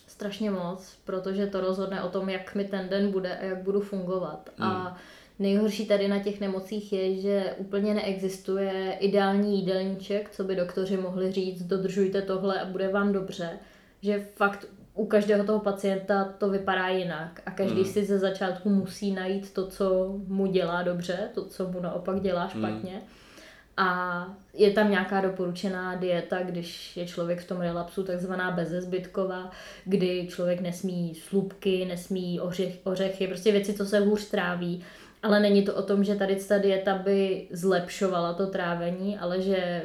Strašně moc, protože to rozhodne o tom, jak mi ten den bude a jak budu fungovat. Mm. A hmm. Nejhorší tady na těch nemocích je, že úplně neexistuje ideální jídelníček, co by doktoři mohli říct, dodržujte tohle a bude vám dobře. Že fakt u každého toho pacienta to vypadá jinak a každý mm. si ze začátku musí najít to, co mu dělá dobře, to, co mu naopak dělá hmm. špatně. Mm. A je tam nějaká doporučená dieta, když je člověk v tom relapsu, takzvaná bezezbytková, kdy člověk nesmí slupky, nesmí ořech, ořechy, prostě věci, co se hůř tráví ale není to o tom, že tady ta dieta by zlepšovala to trávení, ale že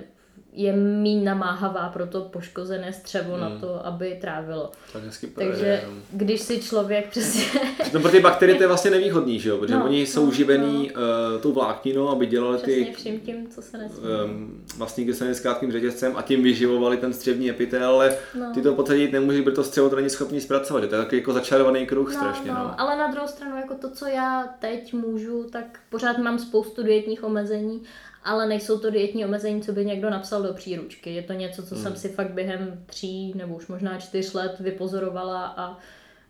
je méně namáhavá pro to poškozené střevo hmm. na to, aby trávilo. Tak hezky Takže no. když si člověk přesně... (laughs) No pro ty bakterie to je vlastně nevýhodný, že jo? Protože no, oni jsou no, živený no. Uh, tou vlákninou, aby dělali přesně ty... vším tím, co se nesmí. Um, vlastní kyseliny s krátkým řetězcem a tím vyživovali ten střevní epitel, ale no. ty to podsadit nemůžeš, protože to střevo to není schopný zpracovat. To je takový jako začarovaný kruh no, strašně. No. no. Ale na druhou stranu, jako to, co já teď můžu, tak pořád mám spoustu dietních omezení ale nejsou to dietní omezení, co by někdo napsal do příručky. Je to něco, co hmm. jsem si fakt během tří nebo už možná čtyř let vypozorovala a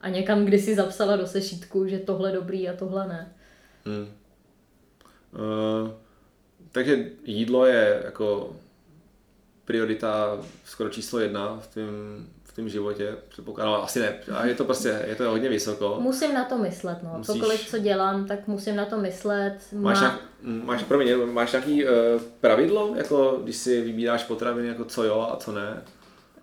a někam kdysi zapsala do sešítku, že tohle dobrý a tohle ne. Hmm. Uh, takže jídlo je jako priorita skoro číslo jedna v tom, v tom životě, předpokládám, no, asi ne, a je to prostě, je to hodně vysoko. Musím na to myslet, no, Musíš... cokoliv, co dělám, tak musím na to myslet. Má... Máš, nějak, máš, promiň, máš nějaký uh, pravidlo, jako když si vybíráš potraviny, jako co jo a co ne?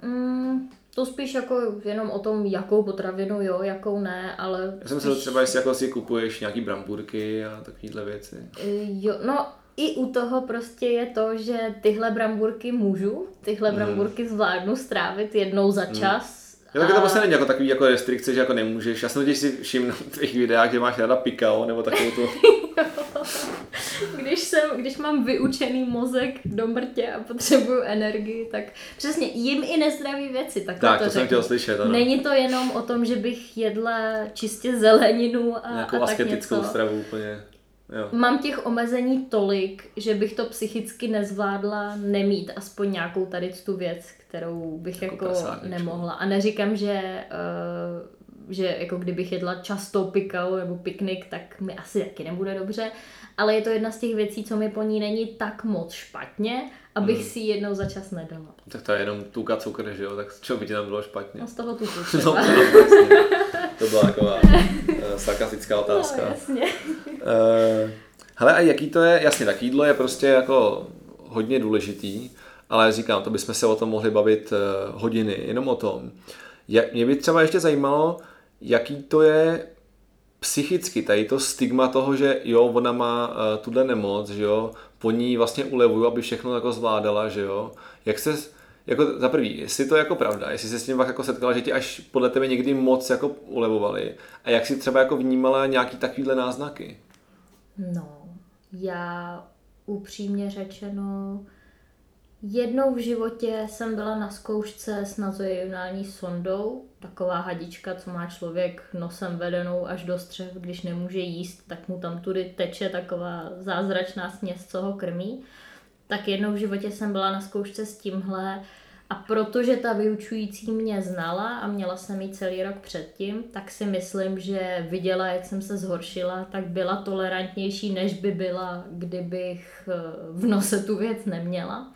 Mm, to spíš jako jenom o tom, jakou potravinu jo, jakou ne, ale... Já jsem se třeba, jestli jako si kupuješ nějaký bramburky a takovéhle věci. Eh, jo, no i u toho prostě je to, že tyhle bramburky můžu, tyhle mm. bramburky zvládnu strávit jednou za mhm. čas. Jo, tak a... to prostě není jako takový jako restrikce, že jako nemůžeš. Já jsem totiž si všiml na tvých videách, že máš ráda pikao, nebo takovou tu... (laughs) (laughs) když, jsem, když mám vyučený mozek do mrtě a potřebuju energii, tak přesně jim i nezdraví věci. Tak, tak to, to jsem chtěl slyšet. Ano. Není to jenom o tom, že bych jedla čistě zeleninu a, Nějakou a tak asketickou něco. stravu úplně. Jo. Mám těch omezení tolik, že bych to psychicky nezvládla nemít aspoň nějakou tady tu věc, kterou bych jako, jako nemohla. A neříkám, že, uh, že jako kdybych jedla často pikau nebo piknik, tak mi asi taky nebude dobře, ale je to jedna z těch věcí, co mi po ní není tak moc špatně, abych hmm. si ji jednou za čas nedala. Tak to je jenom tuka cukr, že jo? Tak co by ti tam bylo špatně? No z toho tuku (laughs) no, no, To byla taková (laughs) sarkastická otázka. No, jasně. Uh, hele, a jaký to je? Jasně, tak jídlo je prostě jako hodně důležitý, ale říkám, to bychom se o tom mohli bavit uh, hodiny, jenom o tom. Jak, mě by třeba ještě zajímalo, jaký to je psychicky, tady to stigma toho, že jo, ona má uh, tuhle nemoc, že jo, po ní vlastně ulevuju, aby všechno jako zvládala, že jo. Jak se, jako za prvý, jestli to je jako pravda, jestli se s tím jako setkala, že ti až podle tebe někdy moc jako ulevovali a jak si třeba jako vnímala nějaký takovýhle náznaky? No, já upřímně řečeno, jednou v životě jsem byla na zkoušce s nazojionální sondou, taková hadička, co má člověk nosem vedenou až do střev, když nemůže jíst, tak mu tam tudy teče taková zázračná směs, co ho krmí. Tak jednou v životě jsem byla na zkoušce s tímhle a protože ta vyučující mě znala a měla jsem ji celý rok předtím, tak si myslím, že viděla, jak jsem se zhoršila, tak byla tolerantnější, než by byla, kdybych eh, v nose tu věc neměla.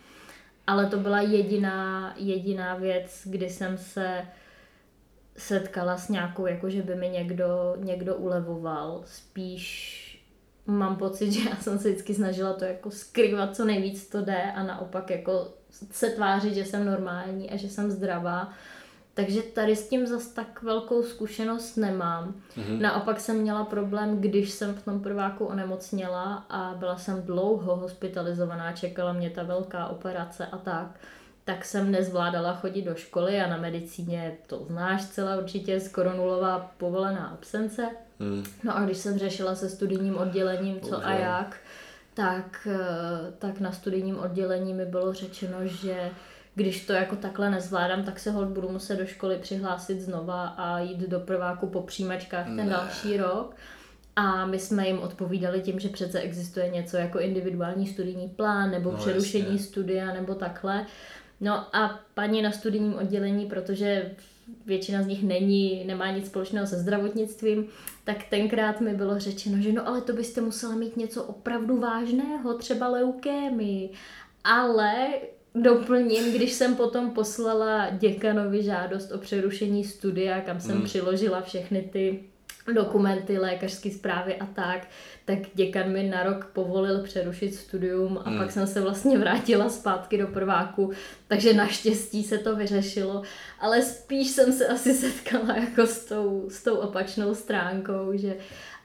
Ale to byla jediná, jediná věc, kdy jsem se setkala s nějakou, jako že by mi někdo, někdo ulevoval. Spíš mám pocit, že já jsem se vždycky snažila to jako skrývat, co nejvíc to jde a naopak jako se tvářit, že jsem normální a že jsem zdravá. Takže tady s tím zas tak velkou zkušenost nemám. Mm-hmm. Naopak jsem měla problém, když jsem v tom prváku onemocněla a byla jsem dlouho hospitalizovaná, čekala mě ta velká operace a tak tak jsem nezvládala chodit do školy a na medicíně to znáš celá určitě, skoro nulová povolená absence. Hmm. No a když jsem řešila se studijním oddělením co Bože. a jak, tak, eh, tak na studijním oddělení mi bylo řečeno, že když to jako takhle nezvládám, tak se hold budu muset do školy přihlásit znova a jít do prváku po přijímačkách ten ne. další rok. A my jsme jim odpovídali tím, že přece existuje něco jako individuální studijní plán nebo no, přerušení jasně. studia nebo takhle. No a paní na studijním oddělení, protože většina z nich není, nemá nic společného se zdravotnictvím, tak tenkrát mi bylo řečeno, že no ale to byste musela mít něco opravdu vážného, třeba leukémii. Ale doplním, když jsem potom poslala děkanovi žádost o přerušení studia, kam jsem hmm. přiložila všechny ty dokumenty, lékařské zprávy a tak, tak děkan mi na rok povolil přerušit studium a hmm. pak jsem se vlastně vrátila zpátky do prváku, takže naštěstí se to vyřešilo, ale spíš jsem se asi setkala jako s tou, s tou opačnou stránkou, že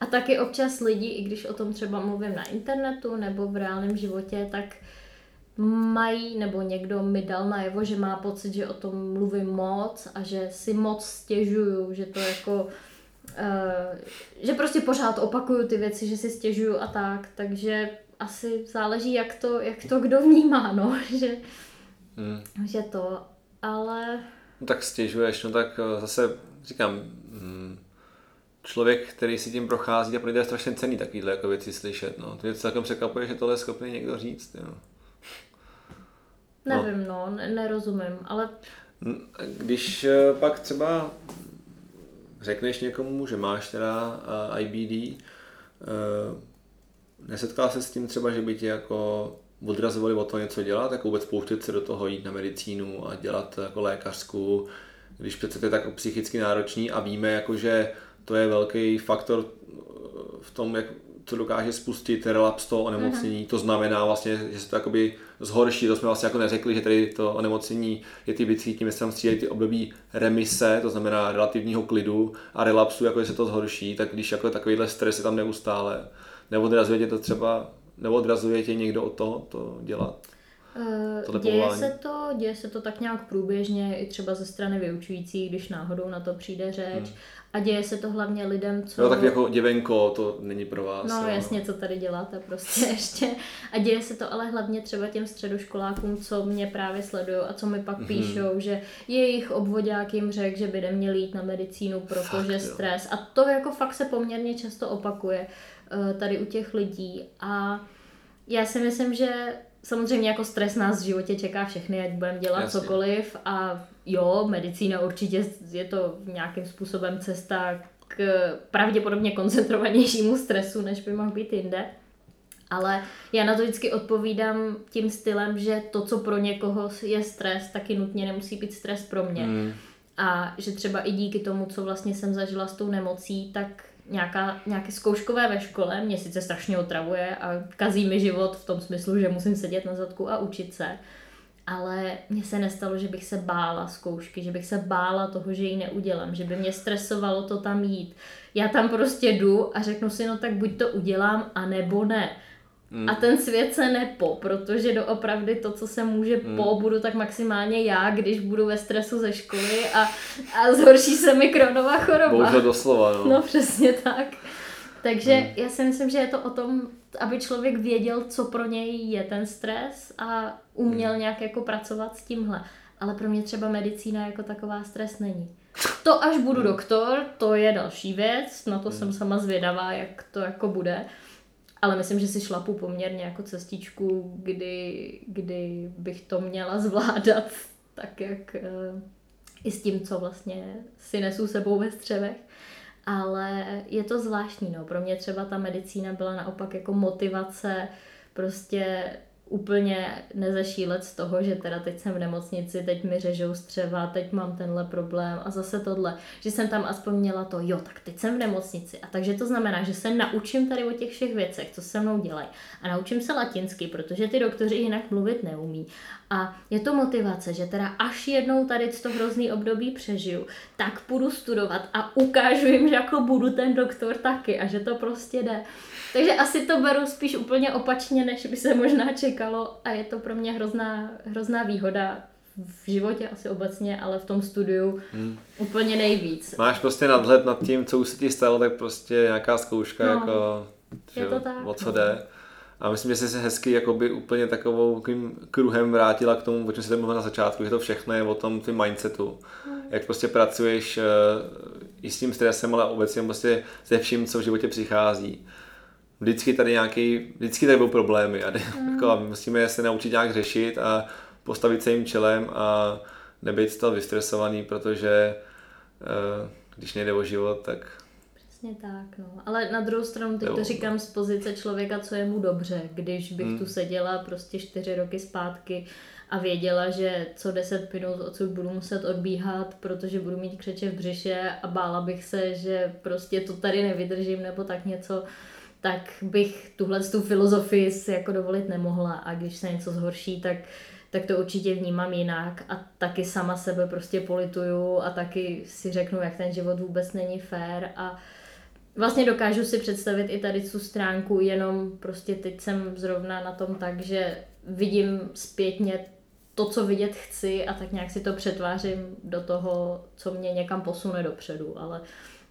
a taky občas lidi, i když o tom třeba mluvím na internetu nebo v reálném životě, tak mají, nebo někdo mi dal najevo, že má pocit, že o tom mluvím moc a že si moc stěžuju, že to jako že prostě pořád opakuju ty věci, že si stěžuju a tak, takže asi záleží, jak to, jak to kdo vnímá, no, (laughs) že, hmm. že to, ale... No tak stěžuješ, no tak eh, zase říkám, hm, člověk, který si tím prochází a pro je strašně cený takovýhle jako věci slyšet, no. To mě celkem překvapuje, že tohle je schopný někdo říct, jo. Nevím, no, no nerozumím, ale... Když eh, pak třeba řekneš někomu, že máš teda uh, IBD, uh, nesetkala se s tím třeba, že by tě jako odrazovali o to něco dělat, jako vůbec pouštět se do toho, jít na medicínu a dělat jako lékařskou, když přece to je tak psychicky náročný a víme, jako, že to je velký faktor v tom, jak co dokáže spustit relaps toho onemocnění. Mm-hmm. To znamená vlastně, že se to jakoby zhorší, to jsme vlastně jako neřekli, že tady to onemocnění je typický tím, že se tam střídají ty období remise, to znamená relativního klidu a relapsu, jako že se to zhorší, tak když jako takovýhle stres je tam neustále, neodrazuje tě to třeba, neodrazuje tě někdo od toho to dělat? Uh, děje se, to, děje se to tak nějak průběžně i třeba ze strany vyučující, když náhodou na to přijde řeč. Hmm. A děje se to hlavně lidem, co... No tak jako děvenko, to není pro vás. No jo. jasně, co tady děláte prostě (laughs) ještě. A děje se to ale hlavně třeba těm středoškolákům, co mě právě sledují a co mi pak mm-hmm. píšou, že jejich obvodák jim řekl, že by neměli jít na medicínu, protože fakt, stres. Jo. A to jako fakt se poměrně často opakuje uh, tady u těch lidí. A já si myslím, že samozřejmě jako stres nás v životě čeká všechny, ať budeme dělat Jasně. cokoliv a jo, medicína určitě je to nějakým způsobem cesta k pravděpodobně koncentrovanějšímu stresu, než by mohl být jinde. Ale já na to vždycky odpovídám tím stylem, že to, co pro někoho je stres, taky nutně nemusí být stres pro mě. Mm. A že třeba i díky tomu, co vlastně jsem zažila s tou nemocí, tak nějaká, nějaké zkouškové ve škole mě sice strašně otravuje a kazí mi život v tom smyslu, že musím sedět na zadku a učit se, ale mně se nestalo, že bych se bála zkoušky, že bych se bála toho, že ji neudělám, že by mě stresovalo to tam jít. Já tam prostě jdu a řeknu si, no tak buď to udělám, anebo ne. Mm. A ten svět se nepo, protože doopravdy to, co se může mm. po, budu tak maximálně já, když budu ve stresu ze školy a, a zhorší se mi kronová choroba. Bohužel doslova, no. No přesně tak. Takže mm. já si myslím, že je to o tom, aby člověk věděl, co pro něj je ten stres a uměl mm. nějak jako pracovat s tímhle. Ale pro mě třeba medicína jako taková stres není. To až budu mm. doktor, to je další věc, na to mm. jsem sama zvědavá, jak to jako bude ale myslím, že si šlapu poměrně jako cestičku, kdy, kdy bych to měla zvládat (laughs) tak, jak uh, i s tím, co vlastně si nesu sebou ve střevech. Ale je to zvláštní, no. Pro mě třeba ta medicína byla naopak jako motivace prostě úplně nezešílet z toho, že teda teď jsem v nemocnici, teď mi řežou střeva, teď mám tenhle problém a zase tohle. Že jsem tam aspoň měla to, jo, tak teď jsem v nemocnici. A takže to znamená, že se naučím tady o těch všech věcech, co se mnou dělají. A naučím se latinsky, protože ty doktoři jinak mluvit neumí. A je to motivace, že teda až jednou tady to hrozný období přežiju, tak půjdu studovat a ukážu jim, že jako budu ten doktor taky a že to prostě jde. Takže asi to beru spíš úplně opačně, než by se možná čekalo a je to pro mě hrozná, hrozná výhoda v životě asi obecně, ale v tom studiu hmm. úplně nejvíc. Máš prostě nadhled nad tím, co už se ti stalo, tak prostě nějaká zkouška, no, jako, je to tak, o co no. jde. A myslím, že jsi se hezky jakoby úplně takovou kruhem vrátila k tomu, o čem jsi mluvila na začátku, že to všechno je o tom tvým mindsetu. Hmm. Jak prostě pracuješ uh, i s tím stresem, ale obecně prostě se vším, co v životě přichází vždycky tady nějaký, vždycky tady budou problémy a, mm. (laughs) jako, musíme se naučit nějak řešit a postavit se jim čelem a nebyt z toho vystresovaný, protože uh, když nejde o život, tak... Přesně tak, no. Ale na druhou stranu teď to říkám z pozice člověka, co je mu dobře. Když bych mm. tu seděla prostě čtyři roky zpátky a věděla, že co deset minut odsud budu muset odbíhat, protože budu mít křeče v břiše a bála bych se, že prostě to tady nevydržím nebo tak něco, tak bych tuhle tu filozofii si jako dovolit nemohla. A když se něco zhorší, tak, tak to určitě vnímám jinak. A taky sama sebe prostě polituju a taky si řeknu, jak ten život vůbec není fér. A vlastně dokážu si představit i tady tu stránku, jenom prostě teď jsem zrovna na tom tak, že vidím zpětně to, co vidět chci a tak nějak si to přetvářím do toho, co mě někam posune dopředu, ale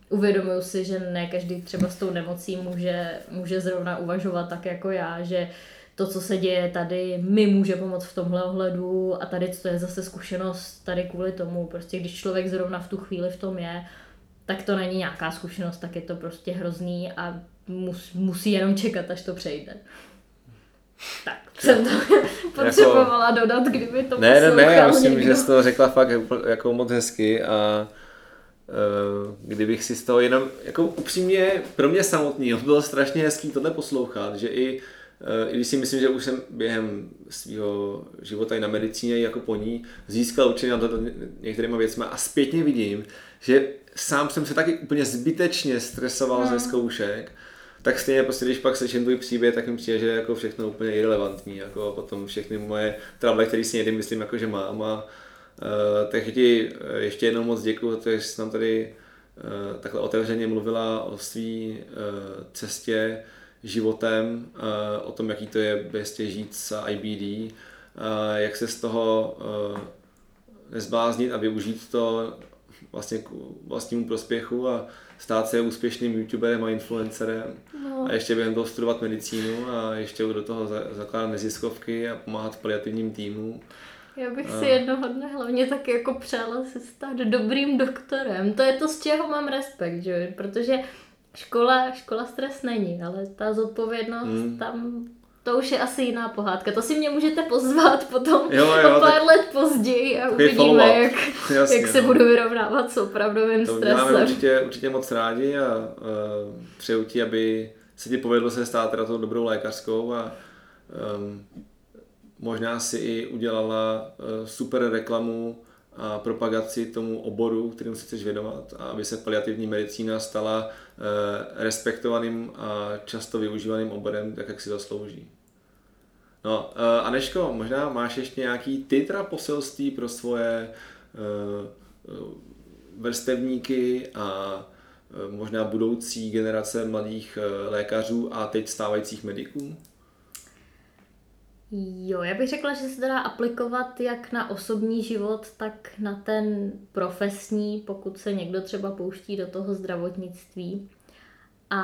uvědomuju si, že ne každý třeba s tou nemocí může, může zrovna uvažovat tak jako já, že to, co se děje tady, mi může pomoct v tomhle ohledu a tady to je zase zkušenost tady kvůli tomu. Prostě když člověk zrovna v tu chvíli v tom je, tak to není nějaká zkušenost, tak je to prostě hrozný a mus, musí jenom čekat, až to přejde. Tak, jsem to (laughs) potřebovala jako... dodat, kdyby to Ne, ne, ne, já myslím, že jsi to řekla fakt jako moc hezky a kdybych si z toho jenom, jako upřímně pro mě samotný, (laughs) bylo strašně hezký tohle poslouchat, že i Eh, i když si myslím, že už jsem během svého života i na medicíně jako po ní získal určitě na to některýma věcmi a zpětně vidím, že sám jsem se taky úplně zbytečně stresoval no. ze zkoušek, tak stejně prostě, když pak slyším tvůj příběh, tak mi přijde, že je jako všechno úplně irrelevantní, jako potom všechny moje trable, které si někdy myslím, jako že mám a takže ti eh, ještě jednou moc děkuji, že jsi nám tady uh, takhle otevřeně mluvila o své uh, cestě, životem, eh, o tom, jaký to je bez žít s IBD, eh, jak se z toho eh, nezbláznit a využít to vlastně k vlastnímu prospěchu a stát se úspěšným youtuberem a influencerem no. a ještě během toho studovat medicínu a ještě do toho zakládat neziskovky a pomáhat paliativním týmům. Já bych si jednoho dne hlavně taky jako přála se stát dobrým doktorem. To je to, z čeho mám respekt, že? protože škola, škola stres není, ale ta zodpovědnost hmm. tam to už je asi jiná pohádka. To si mě můžete pozvat potom jo, jo, o pár tak... let později a uvidíme, jak, Jasně, jak se no. budu vyrovnávat s opravdovým to stresem. To určitě, určitě moc rádi a uh, přeju ti, aby se ti povedlo se stát teda tou dobrou lékařskou a um, možná si i udělala uh, super reklamu a propagaci tomu oboru, kterým se chceš věnovat a aby se paliativní medicína stala eh, respektovaným a často využívaným oborem, tak jak si zaslouží. No, eh, Aneško, možná máš ještě nějaký ty teda poselství pro svoje eh, vrstevníky a možná budoucí generace mladých lékařů a teď stávajících mediků? Jo, já bych řekla, že se dá aplikovat jak na osobní život, tak na ten profesní, pokud se někdo třeba pouští do toho zdravotnictví. A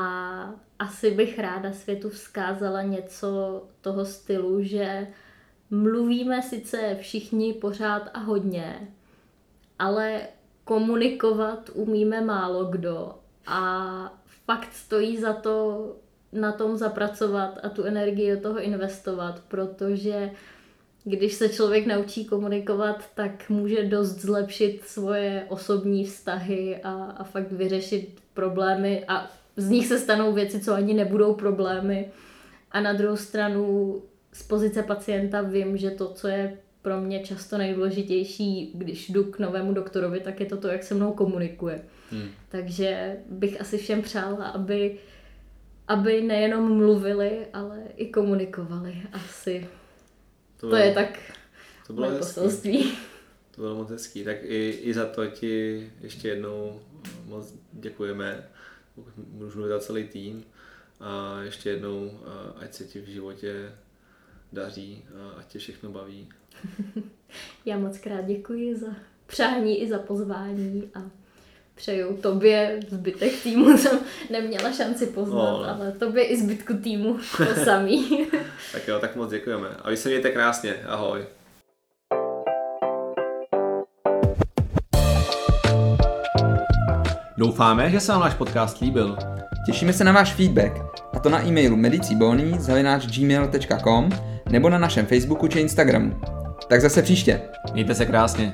asi bych ráda světu vzkázala něco toho stylu, že mluvíme sice všichni pořád a hodně, ale komunikovat umíme málo kdo a fakt stojí za to na tom zapracovat a tu energii do toho investovat, protože když se člověk naučí komunikovat, tak může dost zlepšit svoje osobní vztahy a, a fakt vyřešit problémy a z nich se stanou věci, co ani nebudou problémy. A na druhou stranu z pozice pacienta vím, že to, co je pro mě často nejdůležitější, když jdu k novému doktorovi, tak je to to, jak se mnou komunikuje. Hmm. Takže bych asi všem přála, aby aby nejenom mluvili, ale i komunikovali. Asi to, bylo, to je tak to bylo moje poselství. To bylo moc hezký. Tak i, i za to ti ještě jednou moc děkujeme. Můžu mluvit za celý tým. A ještě jednou, ať se ti v životě daří a ať tě všechno baví. (laughs) Já moc krát děkuji za přání i za pozvání a přeju tobě, zbytek týmu (laughs) jsem neměla šanci poznat, no, ale tobě i zbytku týmu to (laughs) samý. tak jo, tak moc děkujeme. A vy se mějte krásně. Ahoj. Doufáme, že se vám náš podcast líbil. Těšíme se na váš feedback, a to na e-mailu medicibony.gmail.com nebo na našem Facebooku či Instagramu. Tak zase příště. Mějte se krásně.